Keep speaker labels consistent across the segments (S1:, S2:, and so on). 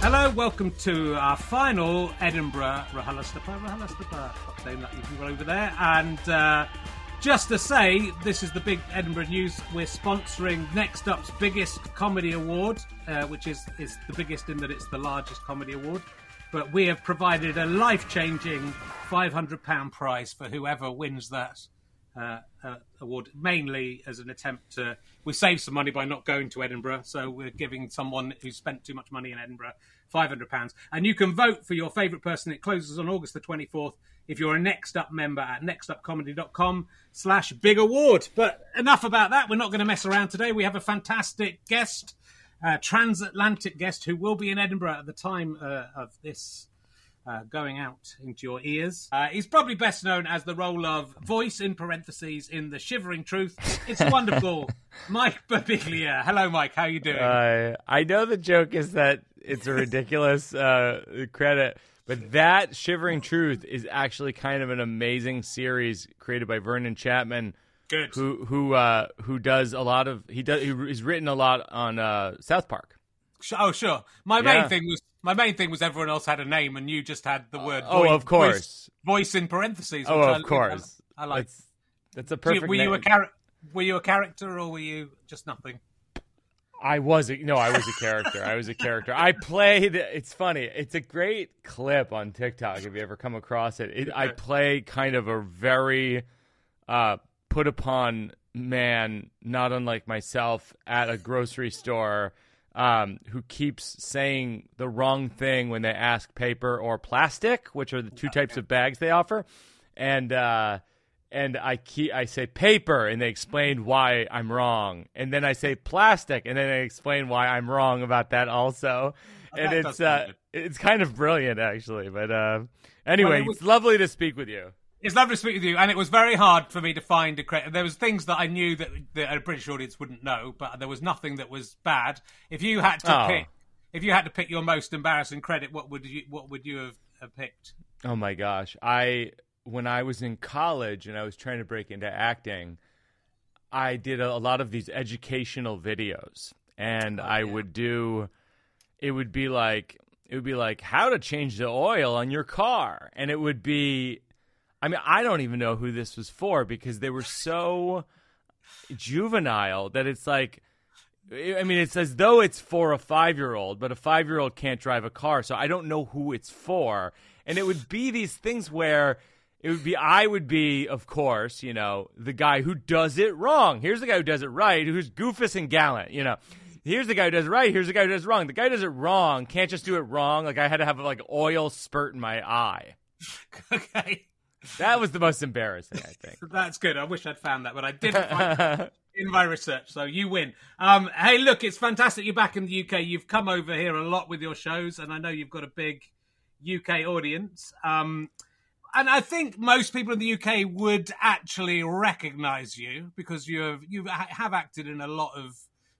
S1: Hello, welcome to our final Edinburgh. RHLSTP, fuck's name that you over there. And uh, just to say, this is the big Edinburgh news. We're sponsoring Next Up's biggest comedy award, uh, which is, is the biggest in that it's the largest comedy award. But we have provided a life changing £500 prize for whoever wins that uh, uh, award, mainly as an attempt to. We save some money by not going to Edinburgh, so we're giving someone who spent too much money in Edinburgh £500. And you can vote for your favourite person. It closes on August the 24th if you're a Next Up member at nextupcomedy.com slash big award. But enough about that. We're not going to mess around today. We have a fantastic guest, uh, transatlantic guest, who will be in Edinburgh at the time uh, of this uh, going out into your ears. Uh, he's probably best known as the role of voice in parentheses in The Shivering Truth. It's wonderful. Mike Birbiglia. Hello, Mike. How are you doing?
S2: Uh, I know the joke is that it's a ridiculous uh, credit, but that Shivering Truth is actually kind of an amazing series created by Vernon Chatman.
S1: Good.
S2: Who who uh, who does a lot of he does he's written a lot on uh, South Park.
S1: Oh, sure. My main thing was my main thing was everyone else had a name and you just had the word.
S2: Oh,
S1: voice,
S2: of course.
S1: Voice, voice in parentheses.
S2: Oh,
S1: which I-
S2: of course.
S1: I, I like.
S2: That's, that's a
S1: Do you-
S2: perfect.
S1: were you a
S2: name.
S1: char- Were you a character or were you just nothing?
S2: I was a, no, I was a character. I was a character. I played. It's funny. It's a great clip on TikTok if you ever come across it. it I play kind of a very uh, put upon man, not unlike myself, at a grocery store. Um, who keeps saying the wrong thing when they ask paper or plastic, which are the two types of bags they offer, and uh, and I keep I say paper, and they explain why I'm wrong, and then I say plastic, and then they explain why I'm wrong about that also, and
S1: That
S2: it's uh, it's kind of brilliant actually. But uh, anyway,
S1: Well, was-
S2: it's lovely to speak with you.
S1: It's lovely to speak with you, and it was very hard for me to find a credit. There was things that I knew that, that a British audience wouldn't know, but there was nothing that was bad. If you had to
S2: Oh.
S1: pick, if you had to pick your most embarrassing credit, what would you what would you have, have picked?
S2: Oh my gosh, I when I was in college and I was trying to break into acting, I did a, a lot of these educational videos, and
S1: Oh,
S2: I would do. It would be like it would be like how to change the oil on your car, and it would be. I mean, I don't even know who this was for because they were so juvenile that it's like. I mean, it's as though it's for a five year old, but a five year old can't drive a car, so I don't know who it's for. And it would be these things where it would be, I would be, of course, you know, the guy who does it wrong. Here's the guy who does it right, who's goofus and gallant, you know. Here's the guy who does it right. Here's the guy who does it wrong. The guy who does it wrong can't just do it wrong. Like I had to have like oil spurt in my eye.
S1: okay.
S2: That was the most embarrassing, I think.
S1: That's good. I wish I'd found that, but I didn't find it in my research. So you win. Um, hey, look, it's fantastic you're back in the UK. You've come over here a lot with your shows, and I know you've got a big UK audience. Um, and I think most people in the UK would actually recognise you because you have you have acted in a lot of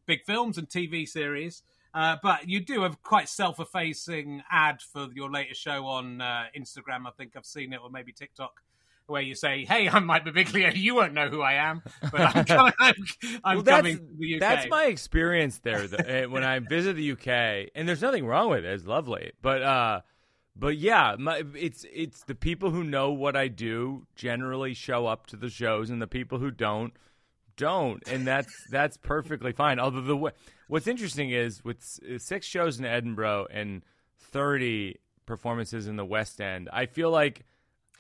S1: big films and TV series. Uh, but you do have quite self-effacing ad for your latest show on uh, Instagram. I think I've seen it, or maybe TikTok, where you say, "Hey, I'm Mike Birbiglia. You won't know who I am, but I'm coming. I'm, I'm
S2: Well, that's,
S1: coming to the UK."
S2: That's my experience there the, uh, when I visit the UK, and there's nothing wrong with it. It's lovely, but uh, but yeah, my, it's it's the people who know what I do generally show up to the shows, and the people who don't don't, and that's that's perfectly fine. Although the way, what's interesting is with six shows in Edinburgh and thirty performances in the West End, I feel like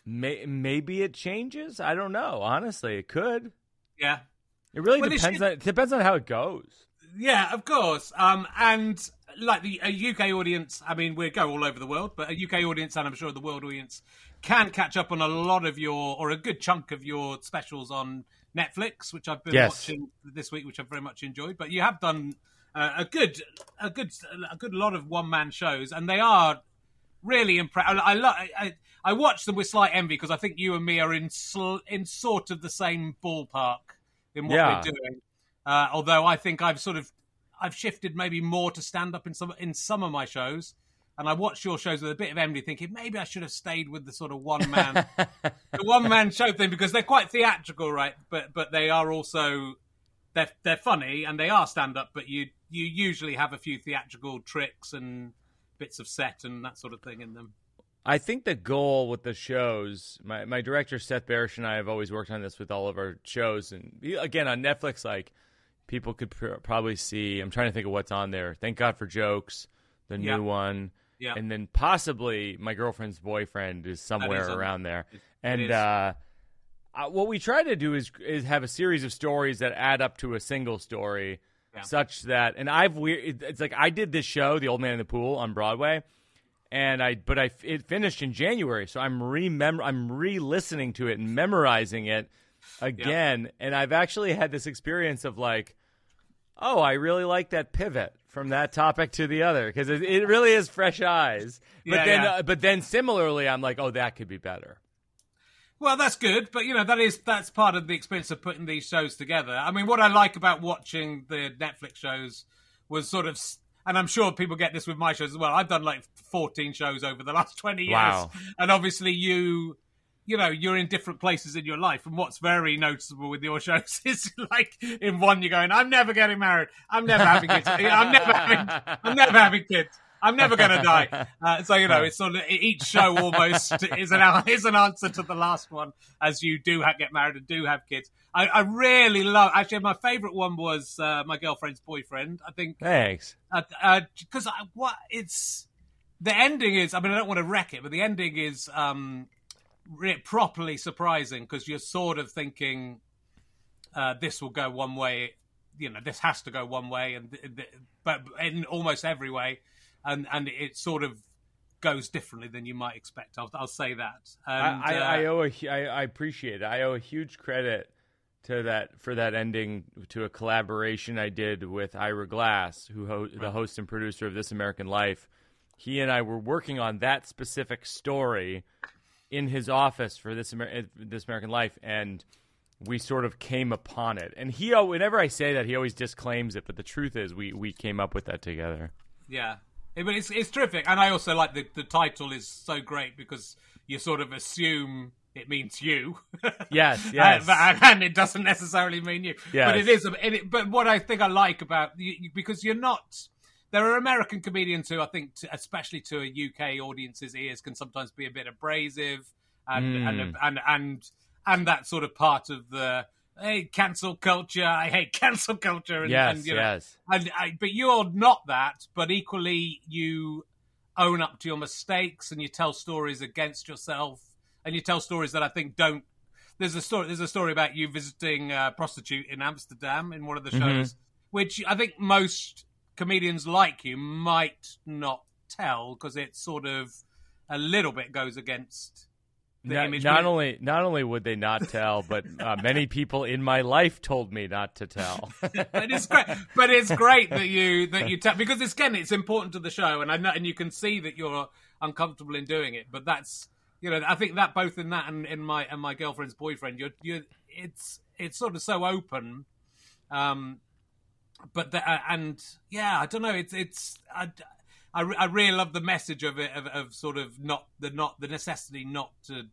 S2: may, maybe it changes. I don't know. Honestly, it could.
S1: yeah.
S2: It really
S1: Well,
S2: depends on it depends on how it goes.
S1: Yeah, of course. Um, and like the a UK audience, I mean, we go all over the world, but a UK audience, and I'm sure the world audience can catch up on a lot of your, or a good chunk of your specials on Netflix, which I've been
S2: Yes.
S1: watching this week, which I've very much enjoyed. But you have done uh, a good, a good, a good lot of one man shows, and they are really impressive. I, lo- I I watch them with slight envy because I think you and me are in sl- in sort of the same ballpark in what
S2: Yeah.
S1: we're doing. Uh, although I think I've sort of I've shifted maybe more to stand up in some in some of my shows, and I watch your shows with a bit of envy, thinking maybe I should have stayed with the sort of one man the one man show thing because they're quite theatrical, right? But but they are also they're they're funny and they are stand up, but you you usually have a few theatrical tricks and bits of set and that sort of thing in them.
S2: I think the goal with the shows, my, my director Seth Barrish and I have always worked on this with all of our shows, and again on Netflix, like people could pr- probably see. I'm trying to think of what's on there. Thank God for jokes, the
S1: Yeah.
S2: new one,
S1: Yeah.
S2: and then possibly my girlfriend's boyfriend is somewhere
S1: on
S2: around there.
S1: It
S2: And
S1: is.
S2: uh, uh, what we try to do is is have a series of stories that add up to a single story,
S1: Yeah.
S2: such that. And I've weird. It's like I did this show, The Old Man in the Pool, on Broadway, and I but I it finished in January, so I'm remember I'm re-listening to it and memorizing it again, and I've actually had this experience of like, oh, I really like that pivot from that topic to the other because it, it really is fresh eyes. But
S1: Yeah,
S2: then,
S1: yeah.
S2: uh, but then similarly, I'm like, oh, that could be better.
S1: Well, that's good, but you know that is that's part of the experience of putting these shows together. I mean, what I like about watching the Netflix shows was sort of, and I'm sure people get this with my shows as well. I've done like 14 shows over the last 20 years,
S2: Wow.
S1: and obviously you, you know, you're in different places in your life. And what's very noticeable with your shows is like in one you're going, I'm never getting married, I'm never having kids, I'm never having, I'm never having kids. I'm never going to die. Uh, so you know, it's sort of each show almost is an is an answer to the last one, as you do ha- get married and do have kids. I, I really love. Actually, my favourite one was uh, my girlfriend's boyfriend. I think
S2: Thanks.
S1: because I what it's the ending is. I mean, I don't want to wreck it, but the ending is um, re- properly surprising because you're sort of thinking uh, this will go one way. You know, this has to go one way, and th- th- but in almost every way, and and it sort of goes differently than you might expect. I'll, I'll say that. And,
S2: I, I,
S1: uh,
S2: I owe a, I, I appreciate it. I owe a huge credit to that for that ending to a collaboration I did with Ira Glass, who ho- the host and producer of This American Life. He and I were working on that specific story in his office for this Amer- This American Life, and we sort of came upon it. And he, whenever I say that, he always disclaims it. But the truth is, we we came up with that together.
S1: Yeah, It- but it's it's terrific, and I also like the the title is so great because you sort of assume it means you.
S2: Yes, yes.
S1: and, and, it doesn't necessarily mean you.
S2: Yes.
S1: But it is. It, but what I think I like about you, because you're not. There are American comedians who I think, to, especially to a UK audience's ears, can sometimes be a bit abrasive and
S2: Mm.
S1: and, and and and that sort of part of the hey cancel culture. I hate cancel culture. And,
S2: yes,
S1: and, you know,
S2: yes.
S1: and I, but you're not that. But equally, you own up to your mistakes and you tell stories against yourself, and you tell stories that I think don't. There's a story. There's a story about you visiting a prostitute in Amsterdam in one of the mm-hmm. shows, which I think most comedians like you might not tell because it sort of a little bit goes against
S2: Not, not only not only would they not tell, but uh, many people in my life told me not to tell.
S1: but it's great. But it's great that you that you tell because it's, again it's important to the show, and I know and you can see that you're uncomfortable in doing it. But that's you know I think that both in that and in my and my girlfriend's boyfriend, you're you it's it's sort of so open. Um, but the, uh, and yeah, I don't know. It's it's I, I, I really love the message of it of, of sort of not the not the necessity not to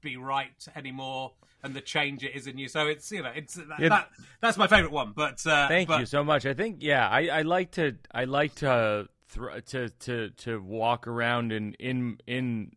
S1: be right anymore and the change it is in you. So it's you know it's that,
S2: Yeah.
S1: that that's my favorite one. But uh,
S2: Thank
S1: but-
S2: you so much. I think yeah, I, I like to I like to thr to to to walk around in in in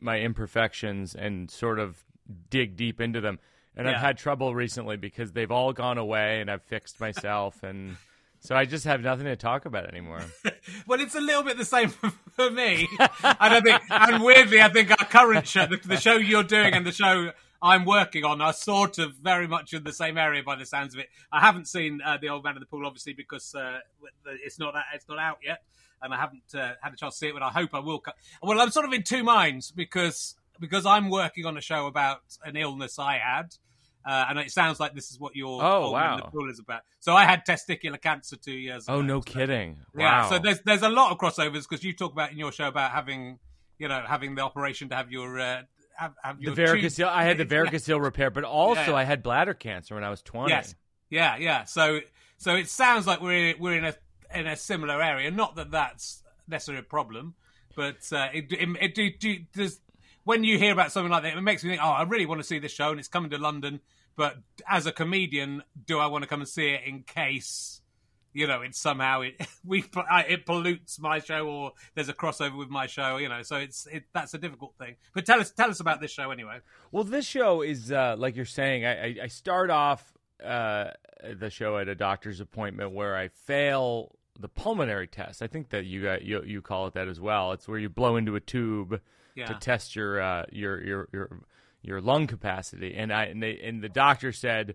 S2: my imperfections and sort of dig deep into them. And I've had trouble recently because they've all gone away and I've fixed myself and so I just have nothing to talk about anymore.
S1: Well, it's a little bit the same for me. and I think, and weirdly, I think our current show, the, the show you're doing and the show I'm working on, are sort of very much in the same area by the sounds of it. I haven't seen uh, the Old Man in the Pool, obviously, because uh, it's not it's not out yet, and I haven't uh, had a chance to see it. But I hope I will. co- Well, I'm sort of in two minds because because I'm working on a show about an illness I had. Uh, and it sounds like this is what your
S2: Oh,
S1: in the. Pool is about. So I had testicular cancer two years ago.
S2: oh no
S1: So-
S2: kidding.
S1: yeah, so there's there's a lot of crossovers because you talk about in your show about having, you know, having the operation to have your uh, have, have
S2: the
S1: tube-
S2: I had the varicose repair, but also
S1: Yeah.
S2: I had bladder cancer when I was 20.
S1: Yes, yeah, yeah. So so it sounds like we're we're in a in a similar area. Not that that's necessarily a problem, but uh, it, it, it do, do, does when you hear about something like that, it makes me think, oh, I really want to see this show, and it's coming to London. But as a comedian, do I want to come and see it in case? You know, it's somehow it we it pollutes my show, or there's a crossover with my show. You know, so it's it, that's a difficult thing. But tell us tell us about this show anyway.
S2: Well, this show is uh, like you're saying. I, I, I start off uh, the show at a doctor's appointment where I fail the pulmonary test. I think that you got, you you call it that as well. It's where you blow into a tube
S1: Yeah.
S2: to test your uh, your your your your lung capacity. And I and, they, and the doctor said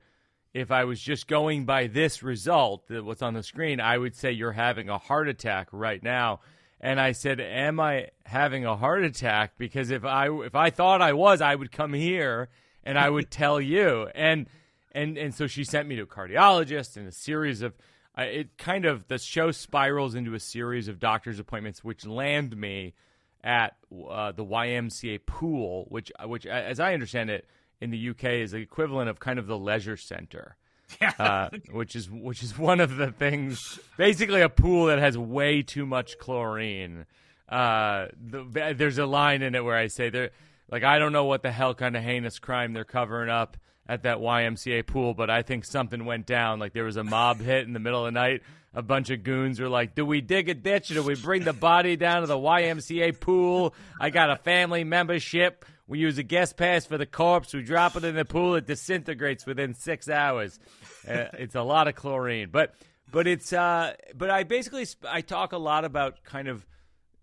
S2: if I was just going by this result, that what's on the screen, I would say you're having a heart attack right now. And I said, "Am I having a heart attack? Because if I if I thought I was, I would come here and I would tell you." And and and so she sent me to a cardiologist and a series of. Uh, it kind of the show spirals into a series of doctor's appointments, which land me at uh, the YMCA pool, which which as I understand it in the UK is the equivalent of kind of the leisure center. uh, which is which is one of the things. Basically, a pool that has way too much chlorine. Uh, the, there's a line in it where I say there, like I don't know what the hell kind of heinous crime they're covering up at that YMCA pool, but I think something went down. Like there was a mob hit in the middle of the night. A bunch of goons were like, "Do we dig a ditch do we bring the body down to the YMCA pool? I got a family membership. We use a guest pass for the corpse. We drop it in the pool. It disintegrates within six hours. Uh, it's a lot of chlorine, but but it's uh, but I basically I talk a lot about kind of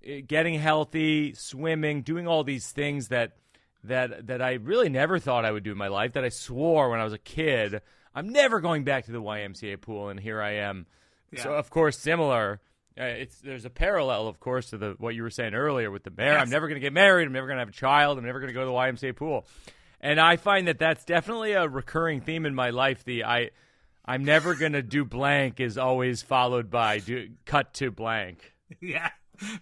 S2: uh, getting healthy, swimming, doing all these things that that that I really never thought I would do in my life. That I swore when I was a kid, I'm never going back to the YMCA pool, and here I am. So of course, similar. Uh, it's there's a parallel, of course, to the what you were saying earlier with the marriage. I'm never going to get married. I'm never going to have a child. I'm never going to go to the YMCA pool. And I find that that's definitely a recurring theme in my life. The I, I'm never going to do blank is always followed by do, cut to blank.
S1: Yeah,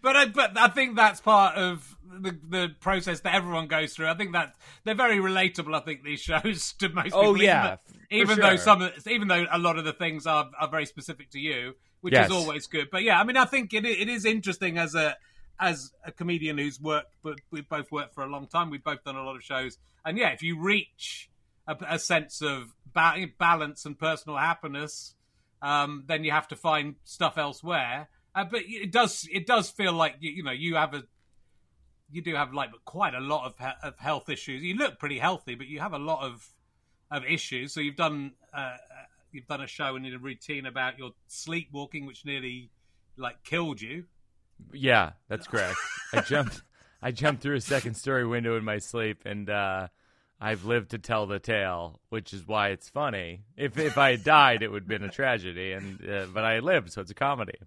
S1: but I, but I think that's part of the the process that everyone goes through. I think that they're very relatable. I think these shows to most
S2: Oh,
S1: people.
S2: yeah,
S1: even, even though some, even though a lot of the things are are very specific to you, which
S2: Yes.
S1: is always good. But yeah, I mean, I think it it is interesting as a as a comedian who's worked, but we've both worked for a long time. We've both done a lot of shows, and yeah, if you reach a, a sense of ba- balance and personal happiness, um, then you have to find stuff elsewhere. Uh, but it does it does feel like you, you know you have a you do have like quite a lot of, of health issues. You look pretty healthy, but you have a lot of of issues. So you've done uh, you've done a show and a routine about your sleepwalking, which nearly like killed you.
S2: Yeah, that's correct. I jumped I jumped through a second story window in my sleep and uh I've lived to tell the tale, which is why it's funny. If if I had died, it would have been a tragedy, and uh, but I lived, so it's a comedy.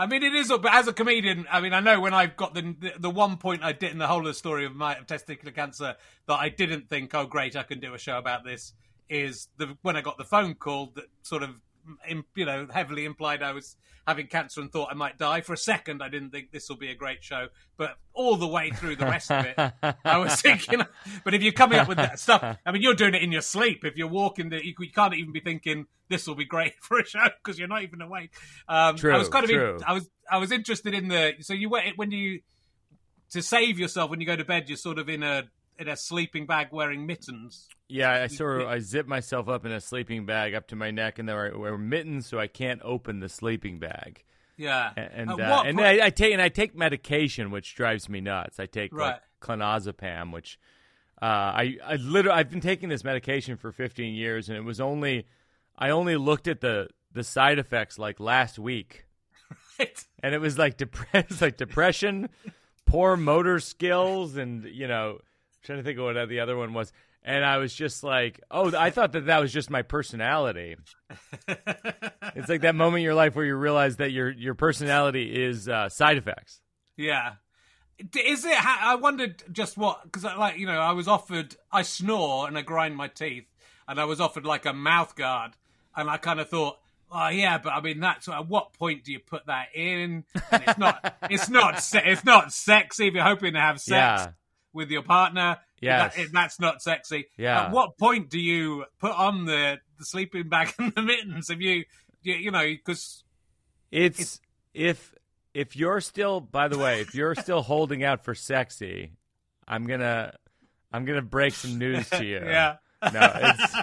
S1: I mean, it is, but as a comedian, I mean, I know when I've got the the, the one point I did in the whole of the story of my of testicular cancer that I didn't think, oh, great, I can do a show about this, is the when I got the phone call that sort of, you know, heavily implied I was having cancer and thought I might die. For a second, I didn't think this will be a great show, but all the way through the rest of it, I was thinking. But if you're coming up with that stuff, I mean, you're doing it in your sleep. If you're walking, the, you, you can't even be thinking this will be great for a show because you're not even awake. Um,
S2: true.
S1: I was kind of,
S2: true.
S1: In, I was, I was interested in the. So you went when you to save yourself when you go to bed, you're sort of in a in a sleeping bag wearing mittens.
S2: Yeah, I sort of I zip myself up in a sleeping bag up to my neck, and then I wear mittens so I can't open the sleeping bag.
S1: Yeah,
S2: and uh, and
S1: point-
S2: I, I take and I take medication, which drives me nuts. I take
S1: Right.
S2: like clonazepam, which uh, I I literally I've been taking this medication for 15 years, and it was only I only looked at the the side effects like last week, and it was like depressed, like depression, poor motor skills, and you know, trying to think of what the other one was. And I was just like, oh, I thought that that was just my personality. it's like that moment in your life where you realize that your your personality is uh, side effects.
S1: Yeah. Is it? I wondered just what because like you know I was offered I snore and I grind my teeth and I was offered like a mouth guard and I kind of thought oh yeah but I mean that's at what point do you put that in and it's not it's not se- it's not sexy if you're hoping to have sex
S2: Yeah.
S1: With your partner
S2: Yes.
S1: that, that's not sexy
S2: Yeah.
S1: at what point do you put on the the sleeping bag and the mittens if you you, you know because
S2: It's if if you're still by the way, if you're still holding out for sexy, I'm gonna I'm gonna break some news to you.
S1: yeah
S2: No, it's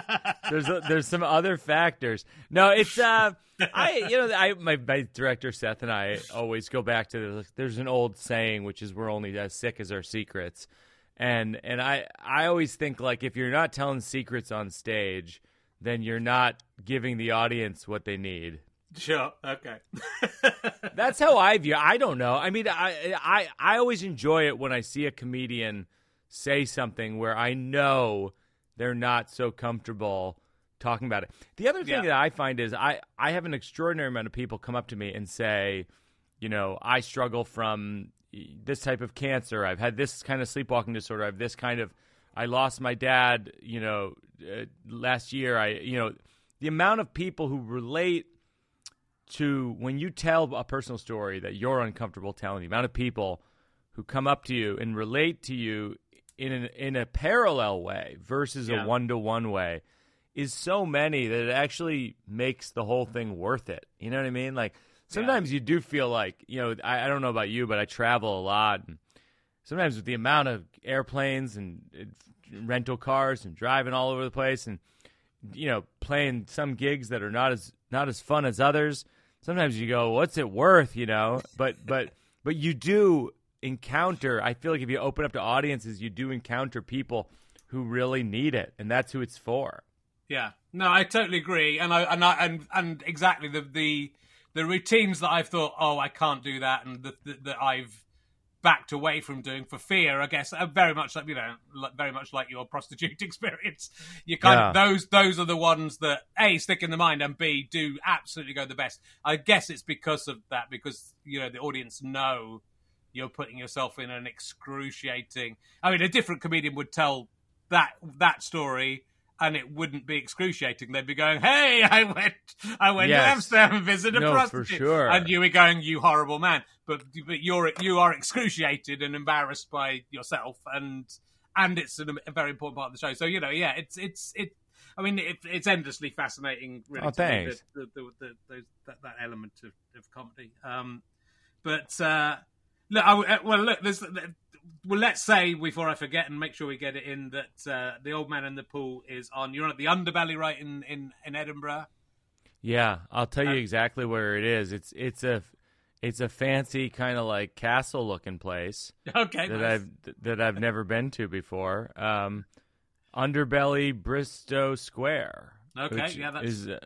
S2: there's a, there's some other factors. No, it's uh I you know I my, my director Seth and I always go back to the, there's an old saying which is we're only as sick as our secrets. And and I I always think like if you're not telling secrets on stage, then you're not giving the audience what they need.
S1: sure okay
S2: That's how I view. I don't know. I mean, I I I always enjoy it when I see a comedian say something where I know they're not so comfortable talking about it. The other thing
S1: Yeah.
S2: that I find is I I have an extraordinary amount of people come up to me and say, you know, I struggle from this type of cancer. I've had this kind of sleepwalking disorder. I have this kind of I lost my dad, you know, uh, last year. I you know, the amount of people who relate to when you tell a personal story that you're uncomfortable telling, the amount of people who come up to you and relate to you in an, in a parallel way versus
S1: Yeah.
S2: a one to one way is so many that it actually makes the whole thing worth it. You know what I mean? Like sometimes you do feel like you know I, I don't know about you, but I travel a lot. And sometimes with the amount of airplanes and uh, rental cars and driving all over the place and you know playing some gigs that are not as not as fun as others sometimes you go what's it worth you know but but but you do encounter i feel like if you open up to audiences you do encounter people who really need it and that's who it's for
S1: Yeah, no, I totally agree, and I and I and and exactly the the the routines that I've thought, oh, I can't do that, and that that that I've backed away from doing for fear. I guess are very much like you know, very much like your prostitute experience. You kind of those those are the ones that a stick in the mind and b do absolutely go the best. I guess it's because of that because you know the audience know you're putting yourself in an excruciating. I mean, a different comedian would tell that that story and it wouldn't be excruciating. They'd be going, "Hey, I went, I went
S2: Yes.
S1: to Amsterdam and visited a
S2: No, for
S1: prostitute,"
S2: sure.
S1: and you were going, "You horrible man," but but you're you are excruciated and embarrassed by yourself, and and it's an, a very important part of the show. So you know, yeah, it's it's it. I mean, it, it's endlessly fascinating. Really,
S2: Oh,
S1: to me,
S2: thanks.
S1: The, the, the, the, that, that element of, of comedy. Um, but uh, Look, I, uh, well, look, there's. Well, let's say before I forget and make sure we get it in that uh, the old man in the pool is on. You're on at the Underbelly, right in in, in Edinburgh.
S2: Yeah, I'll tell you exactly where it is. It's it's a it's a fancy kind of like castle looking place.
S1: Okay,
S2: that
S1: nice.
S2: I've that I've never been to before. Um, Underbelly Bristo Square.
S1: Okay, yeah, that's-
S2: is uh,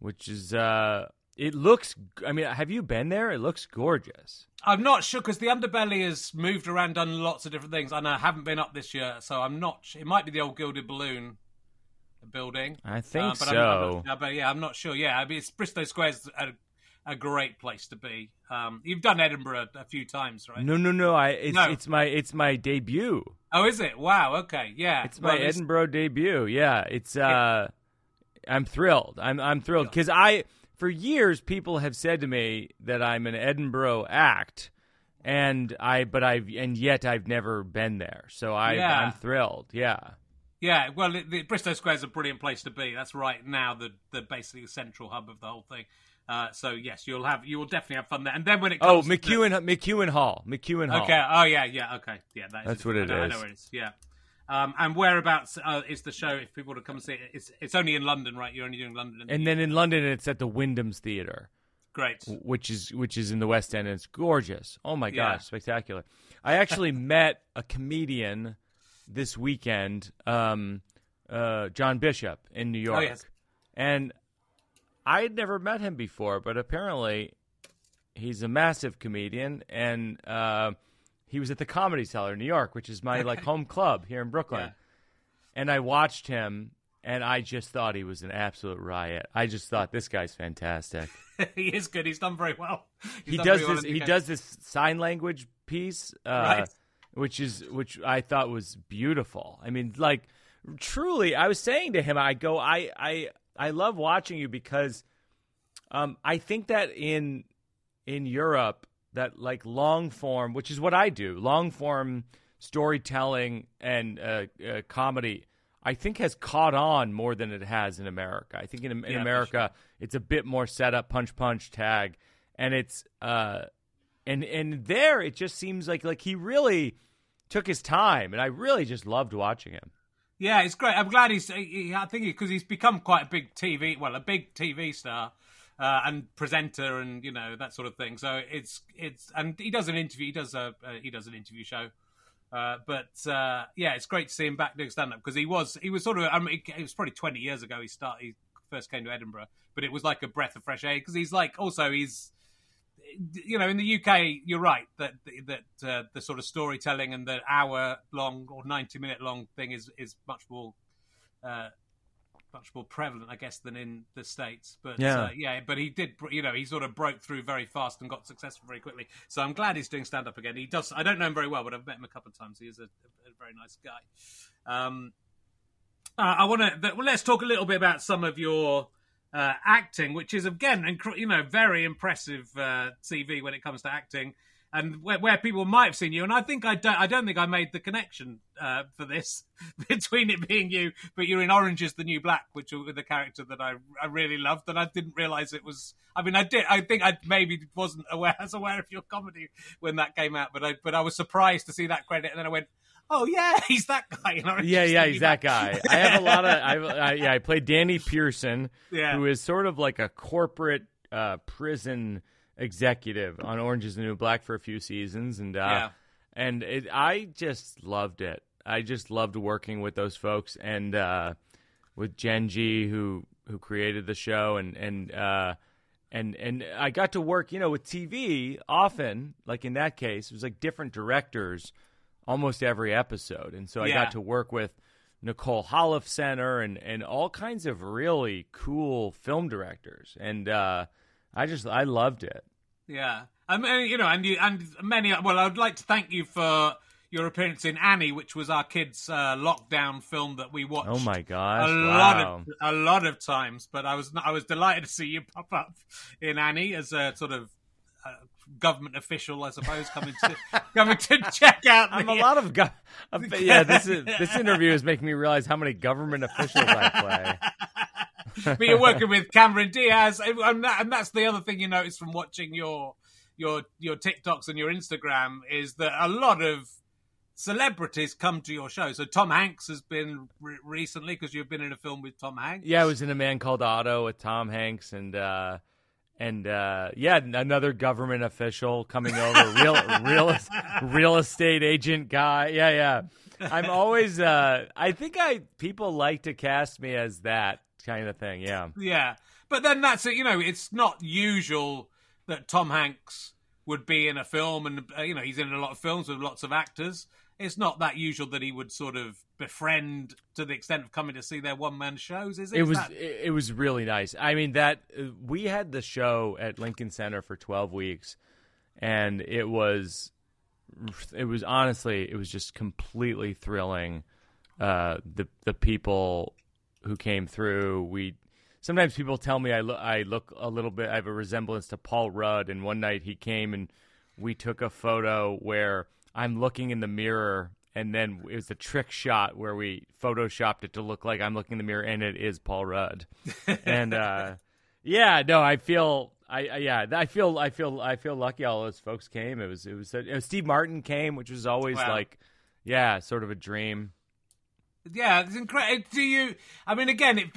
S2: which is uh, it looks. I mean, have you been there? It looks gorgeous.
S1: I'm not sure because the underbelly has moved around, done lots of different things, and I haven't been up this year, so I'm not. It might be the old Gilded Balloon building.
S2: I think
S1: Uh, but
S2: so.
S1: I'm not- but yeah, I'm not sure. Yeah, I mean, it's Bristo Square's a, a great place to be. Um, you've done Edinburgh a, a few times, right?
S2: No, no, no. I it's
S1: No.
S2: it's my it's my debut.
S1: Oh, is it? Wow. Okay. Yeah.
S2: It's my
S1: Well, it's-
S2: Edinburgh debut. Yeah, it's. uh I'm thrilled. I'm I'm thrilled because I for years people have said to me that I'm an Edinburgh act, and I but I've and yet I've never been there. So I
S1: Yeah.
S2: I'm thrilled. Yeah.
S1: Yeah, well, the, the Bristo Square is a brilliant place to be. That's right now the the basically central hub of the whole thing. Uh, so yes, you'll have you will definitely have fun there. And then when it
S2: Oh,
S1: comes to-
S2: McEwan McEwan Hall. McEwan Hall.
S1: Okay. Oh yeah, yeah. Okay. Yeah, that is
S2: That's
S1: it.
S2: what
S1: I
S2: it
S1: know, I know it is. Yeah. Um, and whereabouts uh, is the show? If people want to come and see it, it's it's only in London, right? You're only doing London.
S2: And then in London, it's at the Wyndham's Theatre.
S1: great.
S2: which is which is in the West End, and it's gorgeous. Oh my
S1: Yeah.
S2: gosh, spectacular! I actually met a comedian this weekend, um, uh, John Bishop in New York,
S1: Oh, yes.
S2: and I had never met him before, but apparently he's a massive comedian, and uh, he was at the Comedy Cellar in New York, which is my like home club here in Brooklyn.
S1: Yeah.
S2: And I watched him, and I just thought he was an absolute riot. I just thought this guy's fantastic
S1: he is good. He's done very well. He's
S2: he does
S1: well
S2: this he does this sign language piece uh,
S1: Right.
S2: which is which i thought was beautiful i mean like truly i was saying to him i go i i i love watching you because um i think that in in europe that like long form which is what i do long form storytelling and uh, uh, comedy I think has caught on more than it has in America. I think in, in
S1: Yeah,
S2: America it's a bit more set up, punch, punch, tag, and it's uh, and and there it just seems like like he really took his time, and I really just loved watching him.
S1: Yeah, it's great. I'm glad he's. He, I think because he's become quite a big TV, well, a big TV star uh, and presenter, and you know that sort of thing. So it's it's and he does an interview. He does a uh, he does an interview show. Uh, but uh, yeah, it's great to see him back doing stand up because he was he was sort of I mean it was probably 20 years ago he started he first came to Edinburgh, but it was like a breath of fresh air because he's like also he's you know in the UK you're right that that uh, the sort of storytelling and the hour long or 90 minute long thing is is much more uh, much more prevalent I guess than in the states. But
S2: Yeah.
S1: uh, yeah but he did you know he sort of broke through very fast and got successful very quickly. So I'm glad he's doing stand up again. He does I don't know him very well but I've met him a couple of times. He is a, a very nice guy. Um uh, I want to well, let's talk a little bit about some of your uh, acting, which is again, incre- you know, very impressive uh, CV when it comes to acting, and where, where people might have seen you. And I think I don't, I don't think I made the connection uh, for this between it being you, but you're in Orange Is the New Black, which was the character that I, I really loved, and I didn't realize it was. I mean, I did. I think I maybe wasn't aware as aware of your comedy when that came out, but I but I was surprised to see that credit, and then I went. Oh yeah, he's that guy. In Orange
S2: Yeah, yeah, he's that guy. I have a lot of. I, I yeah, I played Danny Pearson,
S1: Yeah.
S2: who is sort of like a corporate uh, prison executive on Orange Is the New Black for a few seasons, and uh,
S1: Yeah.
S2: and it, I just loved it. I just loved working with those folks and uh, with Jenji, who who created the show, and and uh, and and I got to work, you know, with TV often. Like in that case, it was like different directors almost every episode, and so I
S1: Yeah.
S2: got to work with Nicole Center and and all kinds of really cool film directors, and uh, I just I loved it.
S1: Yeah, I mean, you know, and you and many. Well, I'd like to thank you for your appearance in Annie, which was our kids' uh, lockdown film that we watched.
S2: Oh my gosh!
S1: A
S2: wow.
S1: lot of a lot of times, but I was I was delighted to see you pop up in Annie as a sort of uh, government official, I suppose, coming to coming to check out.
S2: I'm a lot of go- yeah. This is this interview is making me realize how many government officials I play.
S1: but you're working with Cameron Diaz, and, that, and that's the other thing you notice from watching your your your TikToks and your Instagram is that a lot of celebrities come to your show. So Tom Hanks has been re- recently because you've been in a film with Tom Hanks.
S2: Yeah, I was in a man called Otto with Tom Hanks and uh and uh yeah, another government official coming over, real real real estate agent guy. Yeah, yeah. I'm always uh I think I people like to cast me as that kind of thing. Yeah.
S1: Yeah. But then that's it, you know, it's not usual that Tom Hanks would be in a film and uh, you know, he's in a lot of films with lots of actors it's not that usual that he would sort of befriend to the extent of coming to see their one man shows, is it?
S2: It was
S1: that...
S2: it was really nice. I mean that uh, we had the show at Lincoln Center for 12 weeks and it was it was honestly it was just completely thrilling uh, the the people who came through we sometimes people tell me I look I look a little bit I have a resemblance to Paul Rudd and one night he came and we took a photo where I'm looking in the mirror, and then it was a trick shot where we photoshopped it to look like I'm looking in the mirror, and it is Paul Rudd. and uh, yeah, no, I feel. I, I, yeah, I feel I feel I feel lucky all those folks came. It was it was, it was Steve Martin came, which was always wow. like, yeah, sort of a dream.
S1: Yeah, it's incredible. Do you? I mean, again, it,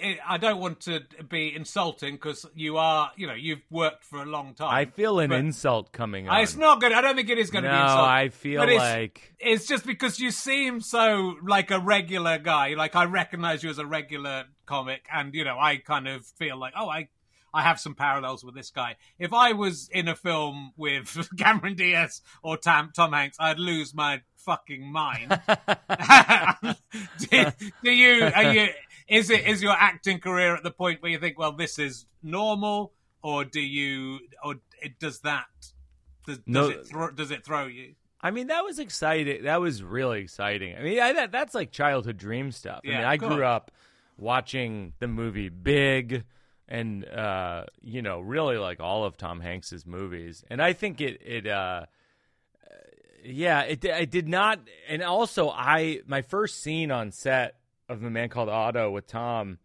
S1: it, I don't want to be insulting because you are, you know, you've worked for a long time.
S2: I feel an insult coming on.
S1: It's not good. I don't think it is going
S2: no,
S1: to be insulting.
S2: I feel
S1: it's,
S2: like
S1: it's just because you seem so like a regular guy. Like I recognize you as a regular comic, and you know, I kind of feel like, oh, I I have some parallels with this guy. If I was in a film with Cameron Diaz or Tom, Tom Hanks, I'd lose my fucking mind. do, do, you, are you, is it, is your acting career at the point where you think, well, this is normal, or do you, or it, does that, does, no. does, it thro- does it throw you?
S2: I mean, that was exciting. That was really exciting. I mean, I, that, that's like childhood dream stuff. I
S1: yeah,
S2: mean, I grew up watching the movie Big and uh, you know, really like all of Tom Hanks's movies. And I think it it uh, yeah, it I did not and also I my first scene on set of a man called Otto with Tom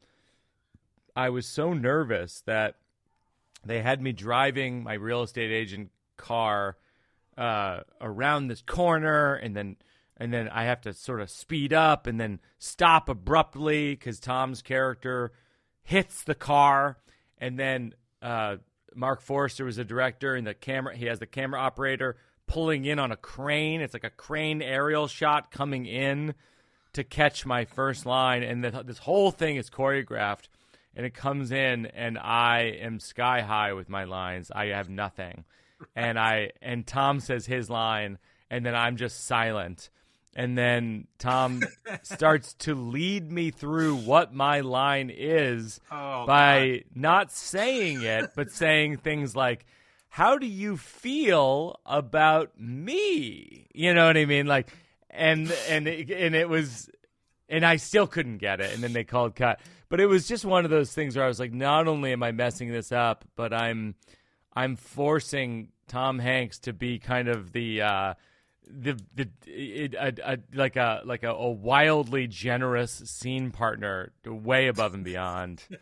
S2: I was so nervous that they had me driving my real estate agent car uh, around this corner and then and then I have to sort of speed up and then stop abruptly because Tom's character hits the car, and then uh, Marc Forster was the director, and the camera he has the camera operator pulling in on a crane. It's like a crane aerial shot coming in to catch my first line, and the, this whole thing is choreographed. And it comes in, and I am sky high with my lines. I have nothing, and I and Tom says his line, and then I'm just silent and then Tom starts to lead me through what my line is
S1: oh,
S2: by
S1: God.
S2: not saying it, but saying things like, "How do you feel about me?" You know what I mean? Like, and and it, and it was, and I still couldn't get it, and then they called cut. But it was just one of those things where I was like, not only am I messing this up, but I'm I'm forcing Tom Hanks to be kind of the uh, the the it, a, a, like a like a, a, wildly generous scene partner, way above and beyond.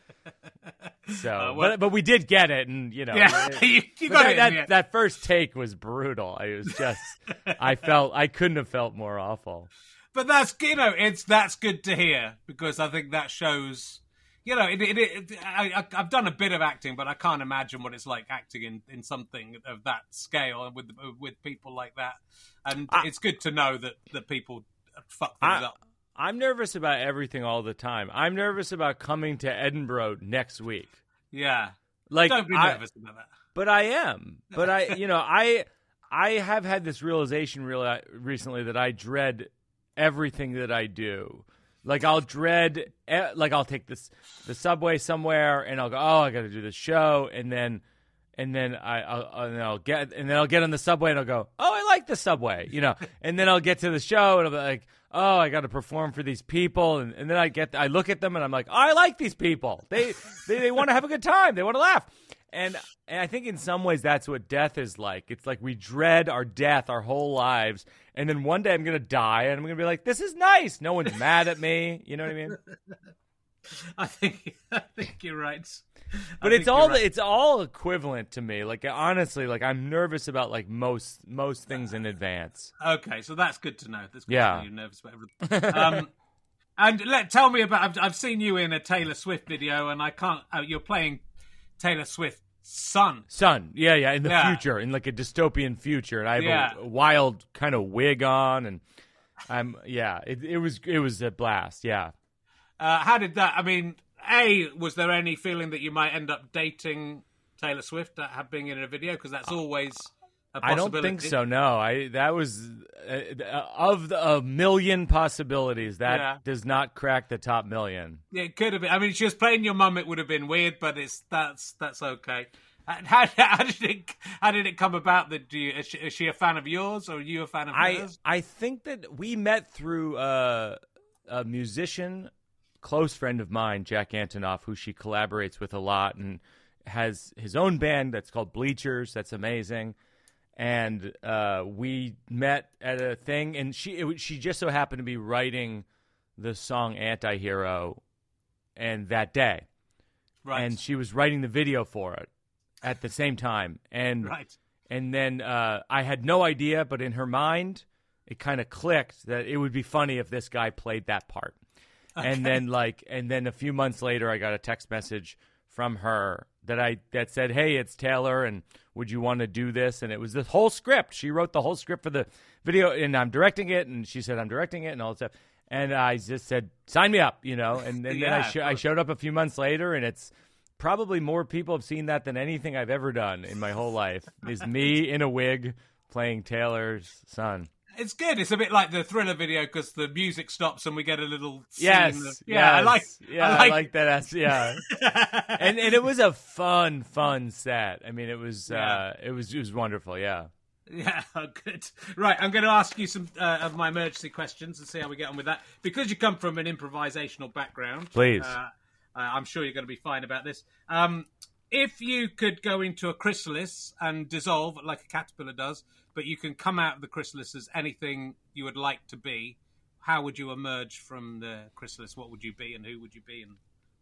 S2: So, uh, well, but but we did get it, and you know,
S1: yeah,
S2: it,
S1: you, you got
S2: that,
S1: it,
S2: that,
S1: yeah.
S2: that first take was brutal. I was just, I felt I couldn't have felt more awful.
S1: But that's you know, it's that's good to hear because I think that shows you know, it, it, it, I, have done a bit of acting, but I can't imagine what it's like acting in, in something of that scale with with people like that. And I, it's good to know that, that people fuck things
S2: I,
S1: up.
S2: I'm nervous about everything all the time. I'm nervous about coming to Edinburgh next week.
S1: Yeah,
S2: like
S1: don't be nervous about that.
S2: But I am. But I, you know, I I have had this realization really recently that I dread everything that I do. Like I'll dread, like I'll take this the subway somewhere, and I'll go, oh, I got to do the show, and then, and then I, I'll, and I'll get, and then I'll get on the subway, and I'll go, oh, I like the subway, you know, and then I'll get to the show, and I'll be like, oh, I got to perform for these people, and, and then I get, I look at them, and I'm like, oh, I like these people. They, they, they want to have a good time. They want to laugh. And, and I think in some ways that's what death is like. It's like we dread our death our whole lives, and then one day I'm gonna die, and I'm gonna be like, "This is nice. No one's mad at me." You know what I mean?
S1: I think I think you're right.
S2: but it's all right. it's all equivalent to me. Like honestly, like I'm nervous about like most most things in advance.
S1: Okay, so that's good to know. That's good yeah, you're nervous about everything. um, and let tell me about. I've, I've, seen you in a Taylor Swift video, and I can't. Uh, you're playing Taylor Swift son.
S2: Son, yeah, yeah, in the yeah. future, in like a dystopian future, and I have yeah. a, a wild kind of wig on, and I'm yeah, it, it was it was a blast, yeah.
S1: Uh, how did that? I mean, a was there any feeling that you might end up dating Taylor Swift uh, being in a video? Because that's always. I
S2: don't think so. No, I that was uh, of the, a million possibilities that yeah. does not crack the top million.
S1: Yeah, it could have been. I mean, she was playing your mum. It would have been weird, but it's that's that's okay. How, how, did it how did it come about that you, is, she, is, she, a fan of yours or are you a fan of
S2: I,
S1: hers?
S2: I think that we met through uh, a musician close friend of mine, Jack Antonoff, who she collaborates with a lot and has his own band that's called Bleachers. That's amazing. And uh, we met at a thing, and she it, she just so happened to be writing the song "Antihero," and that day,
S1: right.
S2: and she was writing the video for it at the same time, and
S1: right.
S2: and then uh, I had no idea, but in her mind, it kind of clicked that it would be funny if this guy played that part. Okay. And then like and then a few months later I got a text message from her that I that said, "Hey, it's Taylor and would you want to do this?" And it was the whole script. She wrote the whole script for the video and I'm directing it and she said I'm directing it and all that stuff. And I just said, "Sign me up," you know. And, and yeah, then I, sh- I showed up a few months later and it's probably more people have seen that than anything I've ever done in my whole life. Is me in a wig playing Taylor's son
S1: it's good. It's a bit like the thriller video because the music stops and we get a little.
S2: yes,
S1: of,
S2: yeah,
S1: yes, I like.
S2: Yeah, I like, I like that. Yeah, and and it was a fun, fun set. I mean, it was yeah. uh, it was it was wonderful. Yeah.
S1: Yeah, good. Right, I'm going to ask you some uh, of my emergency questions and see how we get on with that. Because you come from an improvisational background,
S2: please.
S1: Uh, uh I'm sure you're going to be fine about this. Um, if you could go into a chrysalis and dissolve like a caterpillar does, but you can come out of the chrysalis as anything you would like to be. How would you emerge from the chrysalis? What would you be, and who would you be, and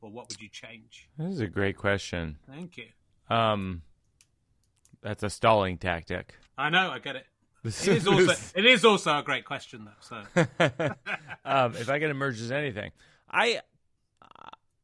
S1: or what would you change?
S2: This is a great question.
S1: Thank you.
S2: Um, that's a stalling tactic.
S1: I know. I get it. It is also it is also a great question though. So,
S2: um, if I can emerge as anything, I,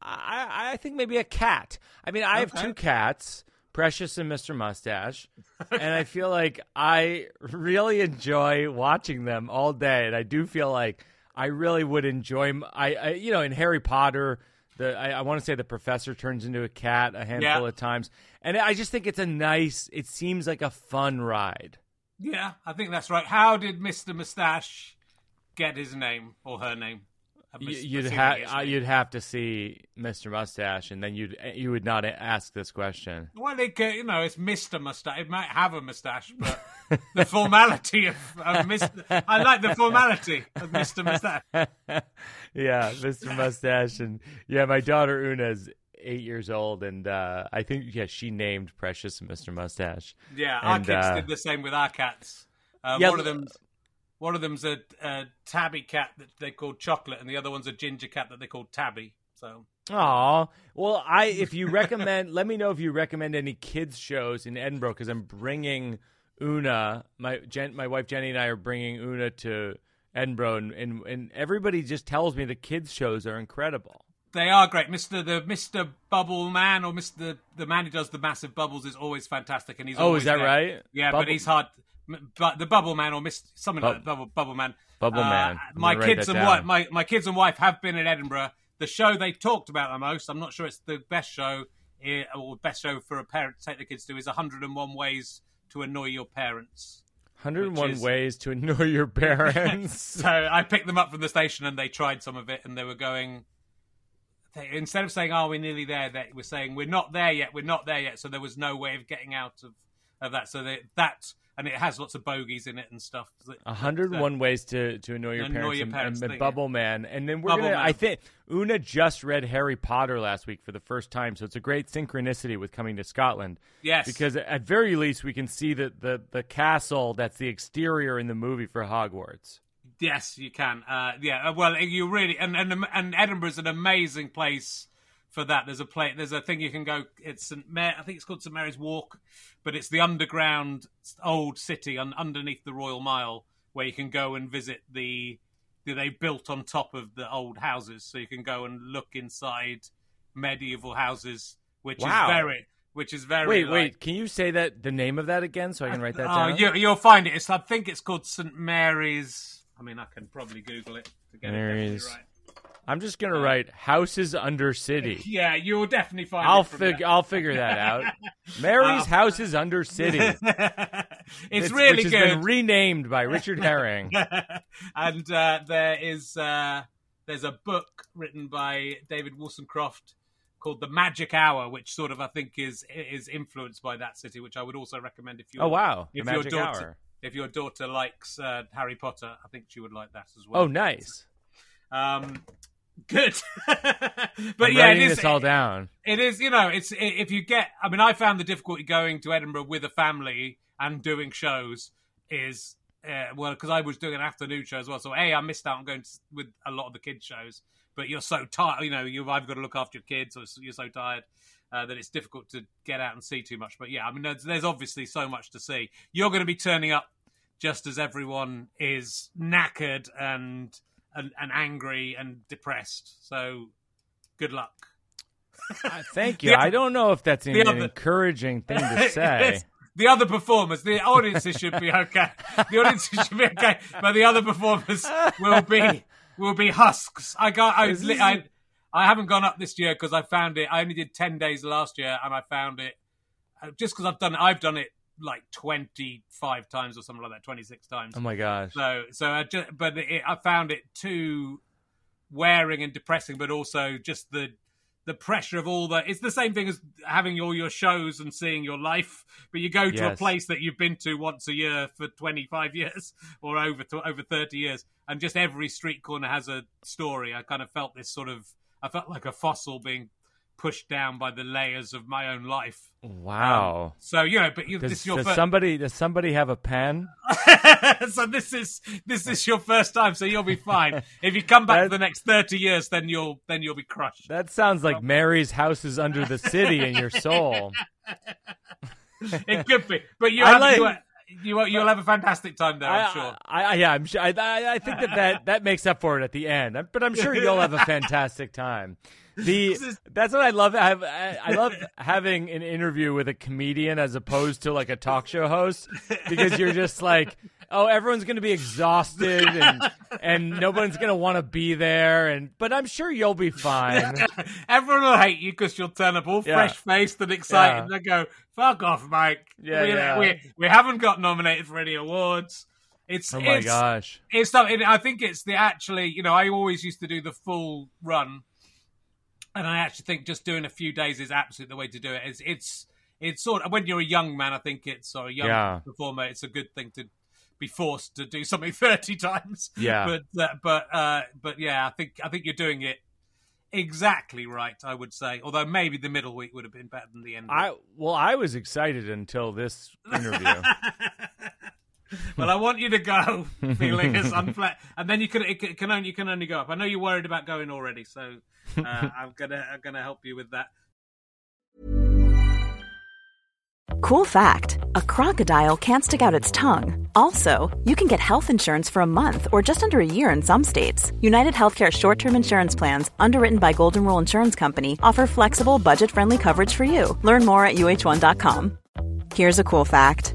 S2: I, I think maybe a cat. I mean, I okay. have two cats. Precious and Mr. Mustache. and I feel like I really enjoy watching them all day. And I do feel like I really would enjoy, I, I you know, in Harry Potter, the I, I want to say the professor turns into a cat a handful yeah. of times. And I just think it's a nice, it seems like a fun ride.
S1: Yeah, I think that's right. How did Mr. Mustache get his name or her name?
S2: You'd have you'd have to see Mr. Mustache, and then you'd you would not ask this question.
S1: Well, it, you know, it's Mr. Mustache. It might have a mustache, but the formality of, of Mr. I like the formality of Mr. Mustache.
S2: yeah, Mr. Mustache, and yeah, my daughter Oona is eight years old, and uh, I think yeah, she named Precious Mr. Mustache.
S1: Yeah, our and, kids uh, did the same with our cats. Uh, yeah, one of them one of them's a, a tabby cat that they call Chocolate, and the other one's a ginger cat that they call Tabby. So.
S2: Aw, well, I if you recommend, let me know if you recommend any kids shows in Edinburgh because I'm bringing Oona, my Jen, my wife Jenny and I are bringing Oona to Edinburgh, and, and, and everybody just tells me the kids shows are incredible.
S1: They are great, Mister the Mister Bubble Man or Mister the man who does the massive bubbles is always fantastic, and he's
S2: oh, is that
S1: there.
S2: right?
S1: Yeah,
S2: Bubble-
S1: but he's hard but the Bubble Man or Miss something like that, Bubble Bubble Man.
S2: Bubble uh, Man.
S1: My kids and wife, my my kids and wife have been in Edinburgh. The show they talked about the most. I'm not sure it's the best show eh, or best show for a parent to take the kids to is 101 Ways to Annoy Your Parents.
S2: 101 is, ways to annoy your parents.
S1: so I picked them up from the station and they tried some of it and they were going. They, instead of saying, "Oh, we're nearly there," they were saying, "We're not there yet. We're not there yet." So there was no way of getting out of, of that. So they, that and it has lots of bogeys in it and stuff.
S2: A hundred one ways to, to annoy your
S1: annoy
S2: parents,
S1: your parents
S2: and, and Bubble Man, and then we're Bubble gonna. Man. I think Oona just read Harry Potter last week for the first time, so it's a great synchronicity with coming to Scotland.
S1: Yes,
S2: because at very least we can see the the, the castle that's the exterior in the movie for Hogwarts.
S1: Yes, you can. Uh, yeah, uh, well, you really and and and Edinburgh is an amazing place for that. There's a play. There's a thing you can go. It's St. Mary. I think it's called St Mary's Walk, but it's the underground old city un, underneath the Royal Mile, where you can go and visit the. They built on top of the old houses, so you can go and look inside medieval houses, which
S2: Wow.
S1: is very, which is very.
S2: Wait,
S1: like-
S2: wait. Can you say that the name of that again so I can write that
S1: Oh,
S2: down?
S1: you, you'll find it. It's, I think it's called St Mary's. I mean, I can probably Google it to get
S2: Mary's.
S1: it definitely
S2: I'm just gonna write houses under city.
S1: Yeah, you'll definitely find.
S2: I'll
S1: it
S2: fig- I'll figure that out. Mary's
S1: Uh,
S2: houses under city.
S1: it's
S2: Which-
S1: really
S2: which has
S1: good.
S2: been renamed by Richard Herring.
S1: and uh, there is uh, there's a book written by David Wollstonecraft called The Magic Hour, which sort of I think is is influenced by that city, which I would also recommend if you.
S2: Oh wow,
S1: If your daughter,
S2: hour.
S1: if your daughter likes uh, Harry Potter, I think she would like that as well.
S2: Oh nice.
S1: Um, good. but
S2: I'm
S1: yeah, it is,
S2: this all down.
S1: It is, You know, it's if you get. I mean, I found the difficulty going to Edinburgh with a family and doing shows is. Uh, well, because I was doing an afternoon show as well, so a I missed out on going to, with a lot of the kids shows. But you're so tired, you know. You've either got to look after your kids, or you're so tired uh, that it's difficult to get out and see too much. But yeah, I mean, there's, there's obviously so much to see. You're going to be turning up just as everyone is knackered and and, and angry and depressed. So, good luck.
S2: Uh, Thank you.
S1: The-
S2: I don't know if that's an,
S1: the
S2: an encouraging thing to say.
S1: the other performers, the audiences should be okay. The audiences should be okay, but the other performers will be will be husks. I got. I,
S2: is-
S1: I, I haven't gone up this year because I found it. I only did ten days last year, and I found it uh, just because I've done. I've done it like twenty five times or something like that, twenty six times.
S2: Oh my gosh.
S1: So, so I just, but it, I found it too wearing and depressing, but also just the the pressure of all the. It's the same thing as having all your shows and seeing your life, but you go to a place that you've been to once a year for twenty five years or over to, over thirty years, and just every street corner has a story. I kind of felt this sort of. I felt like a fossil being pushed down by the layers of my own life.
S2: Wow.
S1: Um, so you know, but you, this is your
S2: does
S1: first.
S2: somebody does somebody have a pen?
S1: so this is this is your first time, so you'll be fine. If you come back
S2: That-
S1: for the next thirty years, then you'll then you'll be crushed.
S2: That sounds like um, Mary's house is under the city in your soul.
S1: It could be, but you
S2: I
S1: have
S2: like-
S1: you, you you'll have a fantastic time there, I'm
S2: I,
S1: sure.
S2: I, I, yeah, I'm sure. I, I, I think that, that that makes up for it at the end. But I'm sure you'll have a fantastic time. The that's what I love. I, have, I I love having an interview with a comedian as opposed to like a talk show host because you're just like, oh, everyone's going to be exhausted and and nobody's going to want to be there. And but I'm sure you'll be fine.
S1: Everyone will hate you because you'll turn up all
S2: Yeah.
S1: fresh faced and excited.
S2: Yeah.
S1: They go, "Fuck off, Mike.
S2: Yeah,
S1: we,
S2: yeah.
S1: we we haven't got nominated for any awards." It's
S2: Oh my
S1: it's,
S2: gosh.
S1: it's not. It, I think it's the actually. You know, I always used to do the full run, and I actually think just doing a few days is absolutely the way to do it. It's it's it's sort of when you're a young man. I think it's or a young
S2: Yeah.
S1: performer. It's a good thing to be forced to do something thirty times.
S2: Yeah.
S1: but uh, but uh, but yeah, I think I think you're doing it exactly right. I would say, although maybe the middle week would have been better than the end.
S2: I well, I was excited until this interview.
S1: Well, I want you to go feeling as unflat, and then you can it can- can only you can only go up. I know you're worried about going already, so uh, I'm gonna I'm gonna help you with that.
S3: Cool fact a crocodile can't stick out its tongue. Also, you can get health insurance for a month or just under a year in some states. United Healthcare short term insurance plans, underwritten by Golden Rule Insurance Company, offer flexible, budget friendly coverage for you. Learn more at uh1.com. Here's a cool fact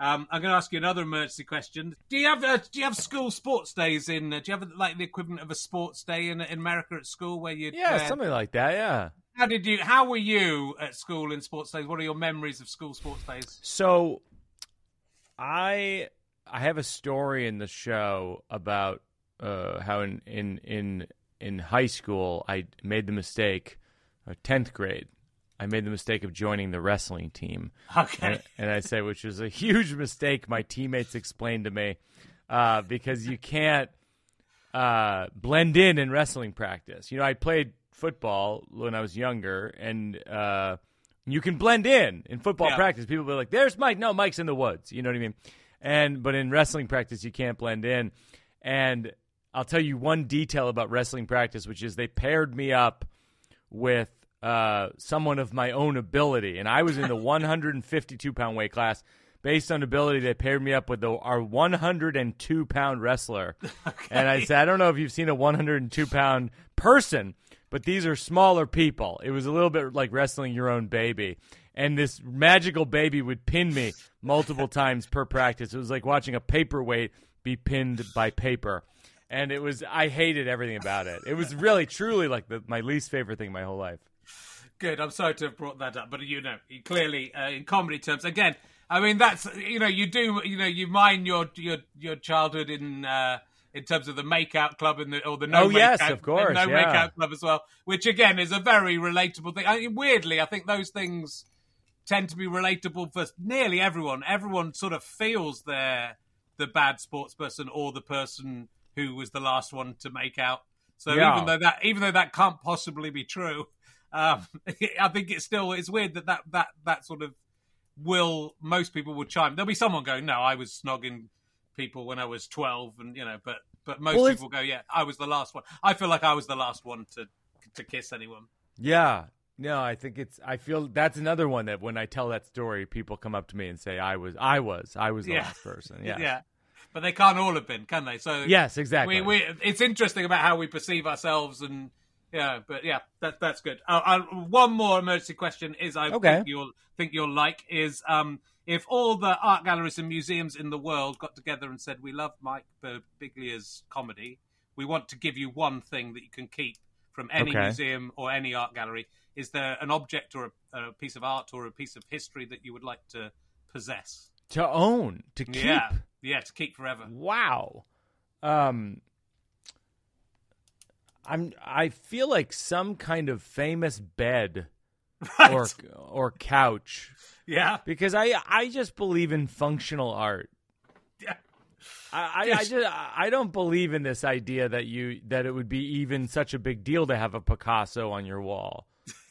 S1: Um, I'm going to ask you another emergency question. Do you have uh, do you have school sports days in? Uh, do you have like the equivalent of a sports day in, in America at school where you?
S2: Yeah, something like that. Yeah.
S1: How did you? How were you at school in sports days? What are your memories of school sports days?
S2: So, I I have a story in the show about uh, how in in in in high school I made the mistake, tenth grade. I made the mistake of joining the wrestling team.
S1: Okay.
S2: And, and I say, which was a huge mistake. My teammates explained to me uh, because you can't uh, blend in in wrestling practice. You know, I played football when I was younger, and uh, you can blend in in football
S1: Yeah.
S2: practice. People be like, "There's Mike." No, Mike's in the woods. You know what I mean? And but in wrestling practice, you can't blend in. And I'll tell you one detail about wrestling practice, which is they paired me up with uh, someone of my own ability, and I was in the 152 pound weight class. Based on ability, they paired me up with the, our 102 pound wrestler. And I said, I don't know if you've seen a 102 pound person, but these are smaller people. It was a little bit like wrestling your own baby. And this magical baby would pin me multiple times per practice. It was like watching a paperweight be pinned by paper. And it was, I hated everything about it. It was really, truly like the, my least favorite thing in my whole life.
S1: Good. I'm sorry to have brought that up, but you know, clearly uh, in comedy terms, again, I mean that's you know you do you know you mine your your your childhood in uh, in terms of the makeout club and the or the no
S2: Oh, yes,
S1: makeout-
S2: of course,
S1: no
S2: yeah.
S1: makeout club as well, which again is a very relatable thing. I mean, weirdly, I think those things tend to be relatable for nearly everyone. Everyone sort of feels they're the bad sports person or the person who was the last one to make out. So
S2: Yeah.
S1: even though that even though that can't possibly be true, um, I think it's still it's weird that that that that sort of will most people will chime. There'll be someone going, "No, I was snogging people when I was 12," and you know, but but most
S2: Well,
S1: people go, "Yeah, I was the last one." I feel like I was the last one to to kiss anyone.
S2: Yeah. No, I think it's. I feel that's another one that when I tell that story, people come up to me and say, "I was, I was, I was the
S1: Yeah.
S2: last person." Yeah.
S1: yeah. But they can't all have been, can they? So
S2: Yes, exactly.
S1: We, we, it's interesting about how we perceive ourselves, and yeah, but yeah, that that's good. Uh, uh, one more emergency question is I
S2: Okay.
S1: think you'll think you'll like is um, if all the art galleries and museums in the world got together and said we love Mike Birbiglia's comedy, we want to give you one thing that you can keep from any
S2: Okay.
S1: museum or any art gallery. Is there an object or a, a piece of art or a piece of history that you would like to possess?
S2: to own, to keep.
S1: Yeah, yeah, to keep forever.
S2: Wow. Um. I'm. I feel like some kind of famous bed
S1: Right.
S2: or or couch
S1: yeah.
S2: because I I just believe in functional art.
S1: Yeah.
S2: I, I, I just I don't believe in this idea that you that it would be even such a big deal to have a Picasso on your wall.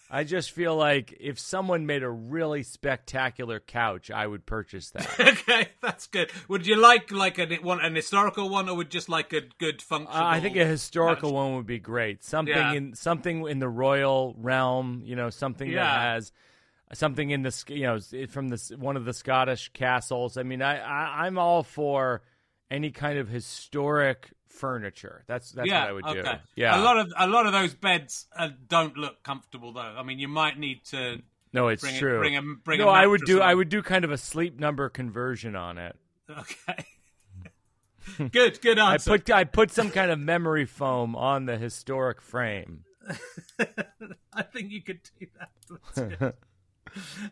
S2: I just feel like if someone made a really spectacular couch, I would purchase that.
S1: okay, that's good. Would you like like an one an historical one, or would just like a good functional?
S2: Uh, I think a historical
S1: couch?
S2: one would be great. Something
S1: Yeah.
S2: in something in the royal realm, you know, something that has something in the you know from this one of the Scottish castles. I mean, I, I I'm all for any kind of historic furniture. That's that's
S1: yeah,
S2: what I would
S1: okay.
S2: do. Yeah,
S1: a lot of a lot of those beds uh, don't look comfortable though. I mean, you might need to.
S2: no, it's
S1: bring a-
S2: true.
S1: bring a- bring
S2: no, I would do I would do kind of a sleep number conversion on it.
S1: Okay. good, good
S2: I put I put some kind of memory foam on the historic frame.
S1: I think you could do that.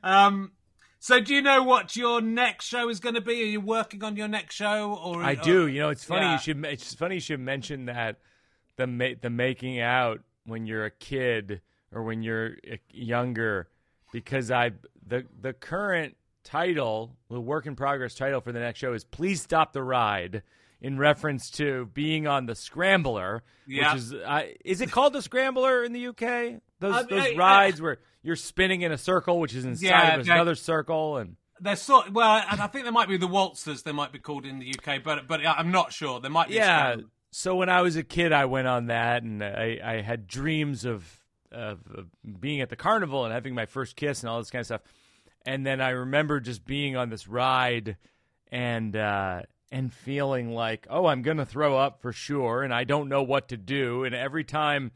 S1: Um. So, do you know what your next show is going to be? Are you working on your next show, or
S2: I
S1: or-
S2: do. You know, it's funny
S1: yeah.
S2: you should. It's funny you should mention that the ma- the making out when you're a kid or when you're uh, younger, because I the the current title, the work in progress title for the next show is "Please Stop the Ride." In reference to being on the scrambler,
S1: Yeah.
S2: which is uh, is it called the scrambler in the UK? Those
S1: Uh,
S2: those
S1: I- I-
S2: rides where you're spinning in a circle, which is inside
S1: Yeah,
S2: of another circle, and
S1: They're sort well, and I think there might be the waltzers. They might be called in the UK, but but I'm not sure. There might be.
S2: yeah. So when I was a kid, I went on that, and I, I had dreams of, of of being at the carnival and having my first kiss and all this kind of stuff. And then I remember just being on this ride, and uh, and feeling like, oh, I'm going to throw up for sure, and I don't know what to do. And every time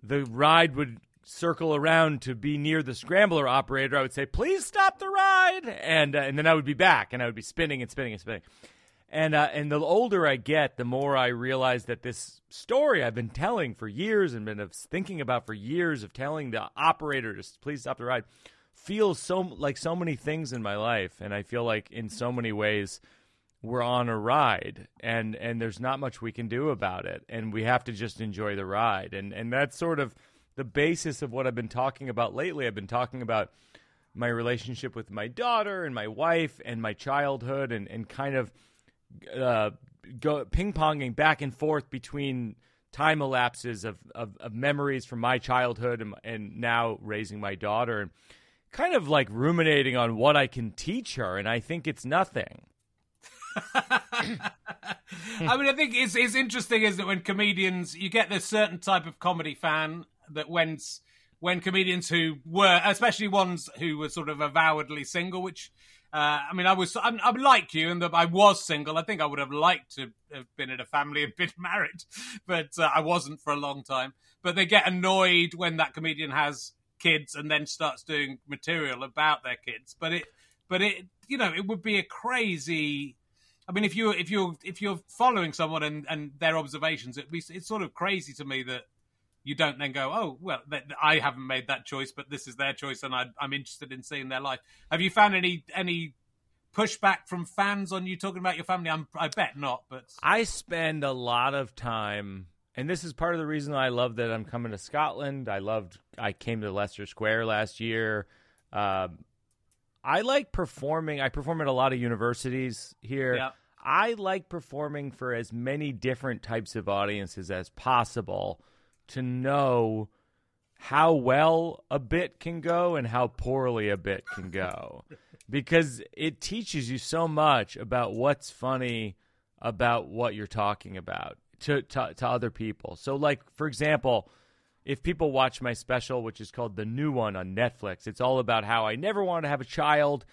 S2: the ride would circle around to be near the scrambler operator, I would say, please stop the ride. And, uh, and then I would be back and I would be spinning and spinning and spinning. And, uh, and the older I get, the more I realize that this story I've been telling for years and been thinking about for years of telling the operator to please stop the ride feels so like so many things in my life. And I feel like in so many ways, we're on a ride and and there's not much we can do about it and we have to just enjoy the ride. And and that's sort of the basis of what I've been talking about lately. I've been talking about my relationship with my daughter and my wife and my childhood and and kind of uh, go ping-ponging back and forth between time elapses of, of, of memories from my childhood and, and now raising my daughter and kind of like ruminating on what I can teach her and I think it's nothing
S1: I mean, I think it's it's interesting, is that when comedians you get this certain type of comedy fan that when when comedians who were, especially ones who were sort of avowedly single, which uh, I mean, I was I'm, I'm like you, and that I was single. I think I would have liked to have been in a family and been married, but uh, I wasn't for a long time. But they get annoyed when that comedian has kids and then starts doing material about their kids. But it, but it, you know, it would be a crazy I mean, if you if you if you're following someone and, and their observations, it, it's sort of crazy to me that you don't then go, oh well, I haven't made that choice, but this is their choice, and I, I'm interested in seeing their life. Have you found any any pushback from fans on you talking about your family? I'm, I bet not, but
S2: I spend a lot of time, and this is part of the reason I love that I'm coming to Scotland. I loved I came to Leicester Square last year. Uh, I like performing. I perform at a lot of universities here. Yeah. I like performing for as many different types of audiences as possible to know how well a bit can go and how poorly a bit can go. because it teaches you so much about what's funny about what you're talking about to, to, to other people. So, like, for example, if people watch my special, which is called The New One on Netflix, it's all about how I never wanted to have a child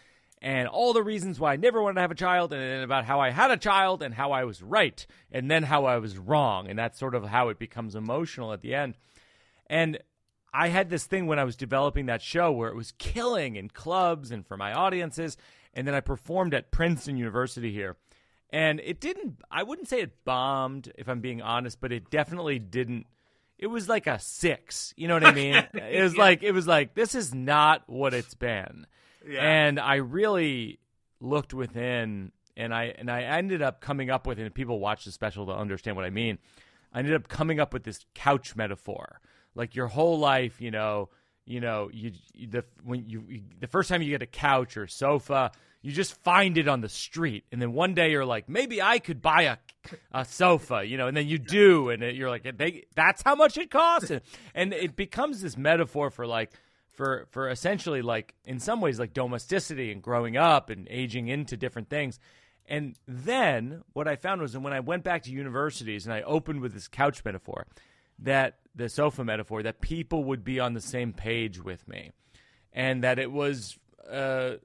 S2: and all the reasons why I never wanted to have a child, and then about how I had a child and how I was right, and then how I was wrong. And that's sort of how it becomes emotional at the end. And I had this thing when I was developing that show where it was killing in clubs and for my audiences. And then I performed at Princeton University here. And it didn't, I wouldn't say it bombed, if I'm being honest, but it definitely didn't. It was like a six. You know what I mean? it was yeah. like, it was like, this is not what it's been. Yeah. And I really looked within and I and I ended up coming up with and people watch the special to understand what I mean. I ended up coming up with this couch metaphor. Like your whole life, you know, you know, you the when you, you the first time you get a couch or sofa, you just find it on the street, and then one day you're like, maybe I could buy a a sofa, you know, and then you do, and you're like, they, that's how much it costs, and, and it becomes this metaphor for like for for essentially like in some ways like domesticity and growing up and aging into different things. And then what I found was that when I went back to universities and I opened with this couch metaphor, that the sofa metaphor, that people would be on the same page with me, and that it was. Uh,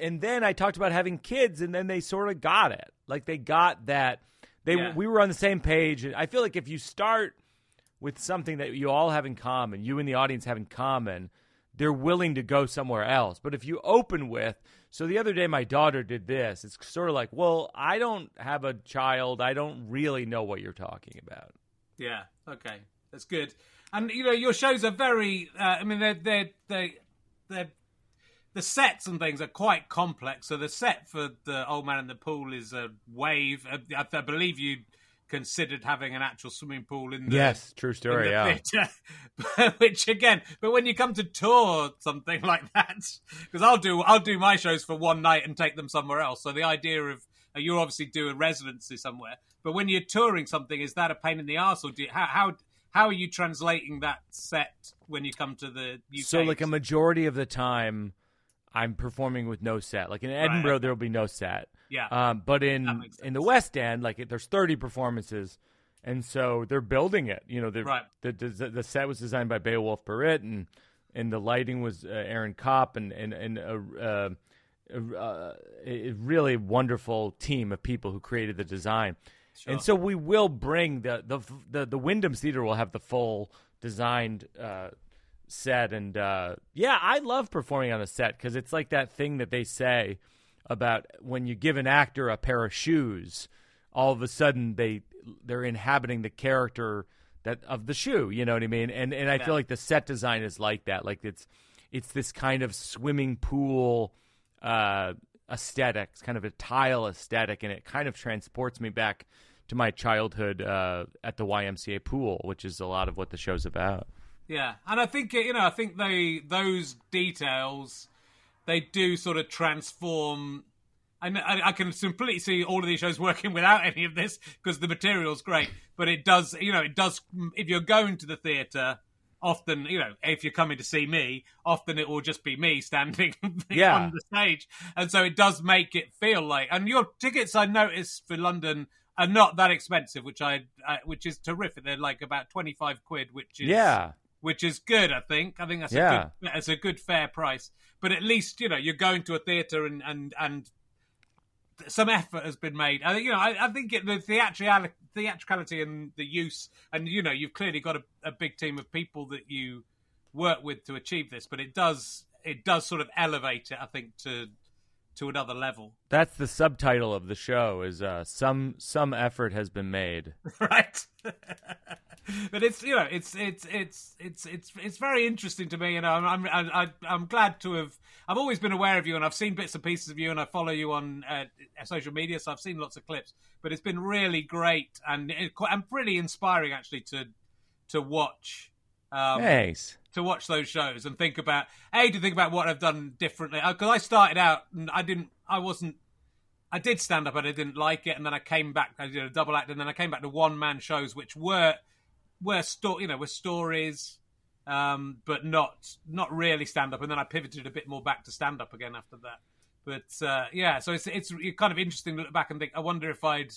S2: and then I talked about having kids, and then they sort of got it. Like they got that they yeah. we were on the same page. I feel like if you start with something that you all have in common, you and the audience have in common, they're willing to go somewhere else. But if you open with, so the other day my daughter did this, it's sort of like, well, I don't have a child. I don't really know what you're talking about.
S1: Yeah. Okay. That's good. And you know, your shows are very. Uh, I mean, they're they're they they're the sets and things are quite complex. So the set for the Old Man in the Pool is a wave. I, I believe you considered having an actual swimming pool in the
S2: yes, true story, yeah.
S1: Which again, but when you come to tour something like that, because I'll do I'll do my shows for one night and take them somewhere else. So the idea of uh, you obviously do a residency somewhere, but when you're touring something, is that a pain in the ass, or do you, how, how how are you translating that set when you come to the UK?
S2: So like a majority of the time, I'm performing with no set. Like in Edinburgh, right. there will be no set.
S1: Yeah.
S2: Um, but in in the West End, like there's 30 performances, and so they're building it. You know, right. the, the the set was designed by Beowulf Boritt, and and the lighting was uh, Aaron Copp, and and and uh, uh, uh, a really wonderful team of people who created the design.
S1: Sure.
S2: And so we will bring the the the, the Wyndham's Theater will have the full designed uh, set, and uh, yeah, I love performing on a set because it's like that thing that they say about when you give an actor a pair of shoes, all of a sudden they they're inhabiting the character that of the shoe. You know what I mean? And and I
S1: Yeah.
S2: feel like the set design is like that. Like it's it's this kind of swimming pool uh, aesthetic, it's kind of a tile aesthetic, and it kind of transports me back to my childhood uh, at the YMCA pool, which is a lot of what the show's about.
S1: Yeah, and I think you know, I think they those details they do sort of transform. And I, I can completely see all of these shows working without any of this because the material's great. But it does, you know, it does. If you're going to the theatre, often, you know, if you're coming to see me, often it will just be me standing
S2: Yeah.
S1: on the stage, and so it does make it feel like. And your tickets, I noticed for London, are not that expensive, which I, uh, which is terrific. They're like about twenty five quid, which is
S2: Yeah,
S1: which is good. I think. I think that's
S2: Yeah.
S1: a good, that's a good fair price. But at least you know you're going to a theatre and and and some effort has been made. I think you know. I, I think it, the theatricality, theatricality and the use, and you know, you've clearly got a, a big team of people that you work with to achieve this. But it does it does sort of elevate it. I think to to another level.
S2: that's the subtitle of the show. Is uh, some some effort has been made.
S1: right? but it's you know it's it's it's it's it's it's very interesting to me. You know, I'm I'm I, I'm glad to have. I've always been aware of you, and I've seen bits and pieces of you, and I follow you on uh, social media, so I've seen lots of clips. But it's been really great and it, and pretty inspiring actually to to watch. Um,
S2: Thanks.
S1: to watch those shows and think about a to think about what I've done differently. Because I started out and I didn't I wasn't I did stand up and I didn't like it. And then I came back I did a double act and then I came back to one man shows which were were sto- you know were stories um, but not not really stand up. And then I pivoted a bit more back to stand up again after that. But uh, yeah so it's it's kind of interesting to look back and think I wonder if I'd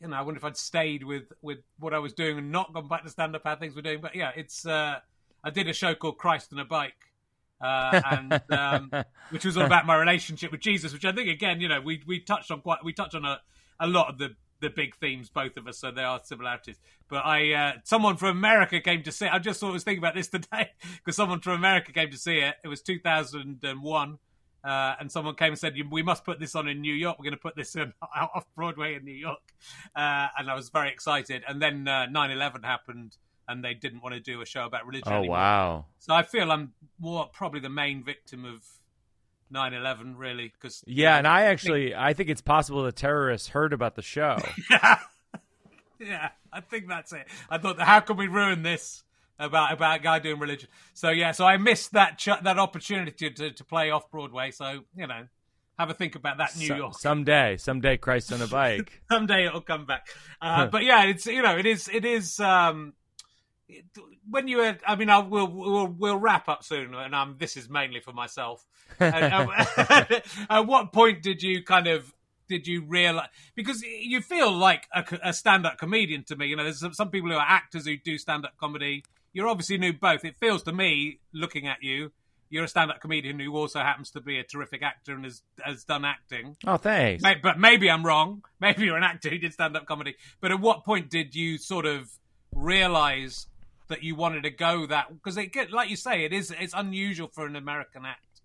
S1: you know, I wonder if I'd stayed with with what I was doing and not gone back to stand up how things were doing. But yeah, it's uh, I did a show called Christ on a Bike, uh, and um, which was all about my relationship with Jesus, which I think again, you know, we we touched on quite we touched on a, a lot of the the big themes, both of us, so there are similarities. But I, uh, someone from America came to see. I just thought I was thinking about this today because someone from America came to see it. It was 2001. Uh, and someone came and said, "We must put this on in New York. We're going to put this in, off Broadway in New York." Uh, and I was very excited. And then uh, 9/11 happened, and they didn't want to do a show about religion.
S2: Oh
S1: anymore.
S2: wow.
S1: So I feel I'm more probably the main victim of 9/11, really, because
S2: Yeah, and I actually I think it's possible the terrorists heard about the show.
S1: yeah, I think that's it. I thought, how can we ruin this about about a guy doing religion? So yeah, so I missed that ch- that opportunity to to play off Broadway. So you know, have a think about that, New
S2: So-
S1: York.
S2: someday, someday, Christ on a bike.
S1: Someday it'll come back. Uh, but yeah, it's you know, it is it is. Um, it- when you were, I mean, I will we'll, we'll wrap up soon, and um, this is mainly for myself. And, um, at what point did you kind of did you realize because you feel like a, a stand-up comedian to me you know there's some, some people who are actors who do stand-up comedy you're obviously new both it feels to me looking at you you're a stand-up comedian who also happens to be a terrific actor and has has done acting
S2: Oh, thanks.
S1: May- but maybe I'm wrong. Maybe you're an actor who did stand up comedy. But at what point did you sort of realize that you wanted to go that? Because it, get- like you say, it is it's unusual for an American act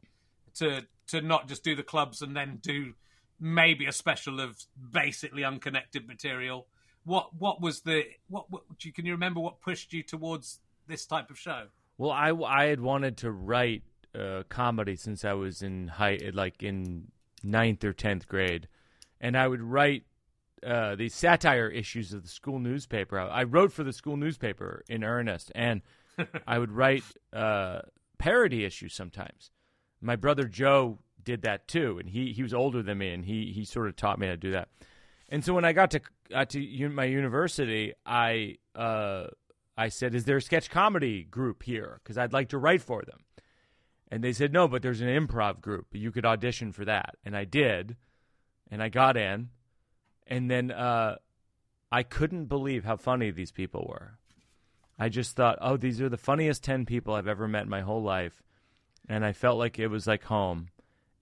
S1: to to not just do the clubs and then do maybe a special of basically unconnected material. What what was the what, what can you remember what pushed you towards this type of show?
S2: Well, I, I had wanted to write uh, comedy since I was in high, like in ninth or tenth grade, and I would write uh, these satire issues of the school newspaper. I, I wrote for the school newspaper in earnest, and I would write uh, parody issues sometimes. My brother Joe did that too, and he he was older than me, and he he sort of taught me how to do that. And so when I got to got to un- my university, I uh, I said, "Is there a sketch comedy group here? Because I'd like to write for them." And they said, "No, but there's an improv group. You could audition for that." And I did, and I got in, and then uh, I couldn't believe how funny these people were. I just thought, "Oh, these are the funniest ten people I've ever met in my whole life," and I felt like it was like home.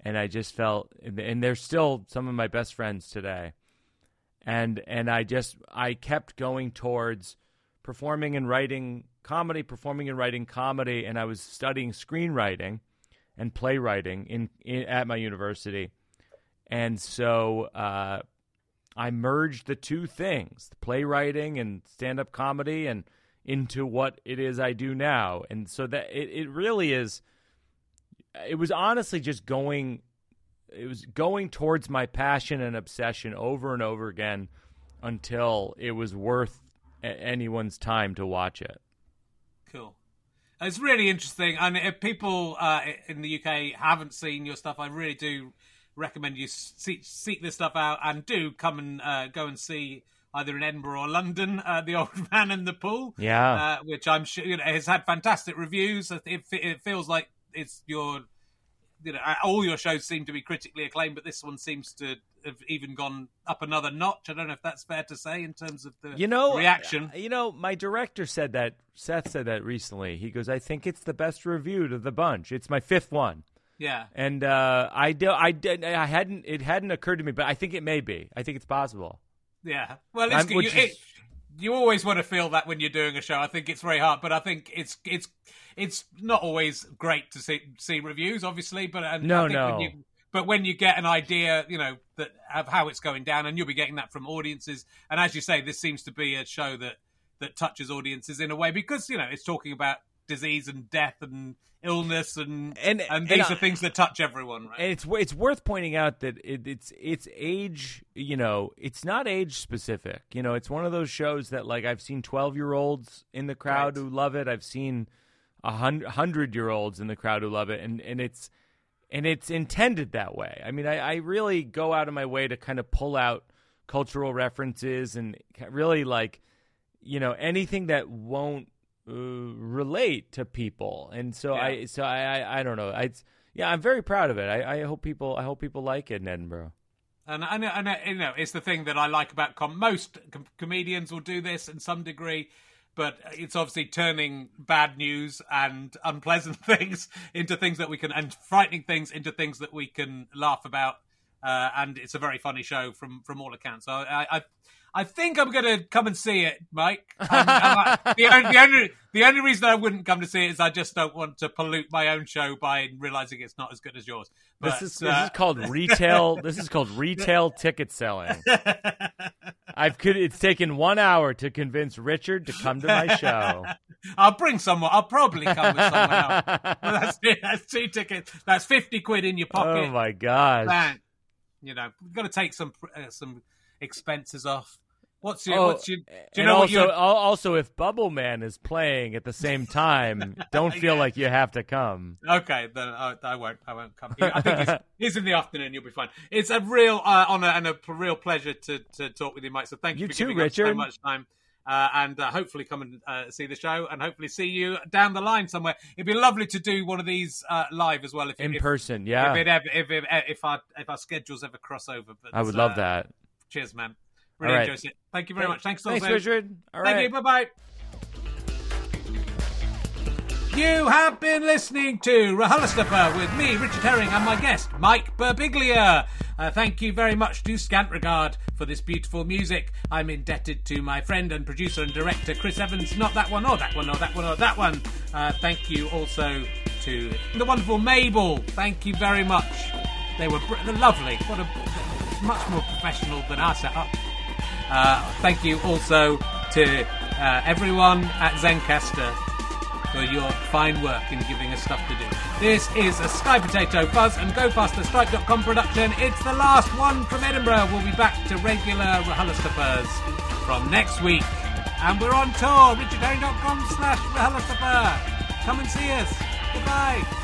S2: and I just felt, and they're still some of my best friends today, and and I just I kept going towards performing and writing comedy, performing and writing comedy, and I was studying screenwriting and playwriting in, in at my university, and so uh, I merged the two things, playwriting and stand up comedy, and into what it is I do now, and so that it, it really is. It was honestly just going. It was going towards my passion and obsession over and over again until it was worth anyone's time to watch it.
S1: Cool. It's really interesting, and if people uh, in the UK haven't seen your stuff, I really do recommend you seek, seek this stuff out and do come and uh, go and see either in Edinburgh or London, uh, The Old Man in the Pool.
S2: Yeah,
S1: uh, which I'm sure you know, has had fantastic reviews. It, it feels like it's your you know all your shows seem to be critically acclaimed, but this one seems to have even gone up another notch. I don't know if that's fair to say in terms of the
S2: you know
S1: reaction.
S2: You know, my director said that. Seth said that recently. He goes, "I think it's the best reviewed of the bunch. It's my fifth one."
S1: Yeah,
S2: and uh, I do, I did, I hadn't, it hadn't occurred to me, but I think it may be. I think it's possible.
S1: Yeah, well, it's, you, is... it, you always want to feel that when you're doing a show. I think it's very hard, but I think it's it's it's not always great to see see reviews, obviously. But and
S2: no,
S1: I think
S2: no.
S1: But when you get an idea, you know that of how it's going down, and you'll be getting that from audiences. And as you say, this seems to be a show that that touches audiences in a way because you know it's talking about disease and death and illness and and, and these and, are things that touch everyone right
S2: and it's it's worth pointing out that it, it's it's age you know it's not age specific you know it's one of those shows that like i've seen 12 year olds in the crowd right. who love it i've seen a hundred year olds in the crowd who love it and and it's and it's intended that way i mean I, I really go out of my way to kind of pull out cultural references and really like you know anything that won't uh, relate to people, and so yeah. I so I, I, I don't know. I yeah, I'm very proud of it. I, I hope people I hope people like it in Edinburgh.
S1: And and, and you know, it's the thing that I like about com- most com- comedians will do this in some degree, but it's obviously turning bad news and unpleasant things into things that we can and frightening things into things that we can laugh about. Uh, and it's a very funny show from from all accounts. So I, I I think I'm going to come and see it, Mike. I'm, I'm, the, only, the, only, the only reason I wouldn't come to see it is I just don't want to pollute my own show by realizing it's not as good as yours.
S2: But, this, is, uh, this is called retail. this is called retail ticket selling. I've could. It's taken one hour to convince Richard to come to my show.
S1: I'll bring someone. I'll probably come with someone else. Well, that's, that's two tickets. That's fifty quid in your pocket.
S2: Oh my gosh!
S1: you know, we've got to take some uh, some expenses off. What's your?
S2: Oh,
S1: what's your? Do you know
S2: also, also, if Bubble Man is playing at the same time, don't feel yeah. like you have to come.
S1: Okay, then I, I won't. I won't come. I think he's, he's, in the afternoon. You'll be fine. It's a real uh, honor and a real pleasure to, to talk with you, Mike. So thank you,
S2: you
S1: for
S2: too,
S1: giving
S2: Richard.
S1: so much time. Uh, and uh, hopefully come and uh, see the show, and hopefully see you down the line somewhere. It'd be lovely to do one of these uh, live as well, if
S2: in
S1: if,
S2: person. Yeah,
S1: if it ever, if, if, if our if our schedules ever cross over. But,
S2: I would love
S1: uh,
S2: that.
S1: Cheers, man. Really right. it. Thank you very much. Thanks,
S2: Thanks, Richard. All
S1: Thank
S2: right.
S1: you. Bye bye. You have been listening to RHLSTP with me, Richard Herring, and my guest, Mike Birbiglia. Uh, thank you very much to Scant Regard for this beautiful music. I'm indebted to my friend and producer and director, Chris Evans. Not that one, or that one, or that one, or that one. Uh, thank you also to the wonderful Mabel. Thank you very much. They were br- lovely. What a much more professional than our setup. Uh, thank you also to uh, everyone at Zencastr for your fine work in giving us stuff to do. This is a Sky Potato Buzz and Go production. It's the last one from Edinburgh. We'll be back to regular RHLSTPers from next week. And we're on tour, richardherring.com slash RHLSTP. Come and see us. Goodbye.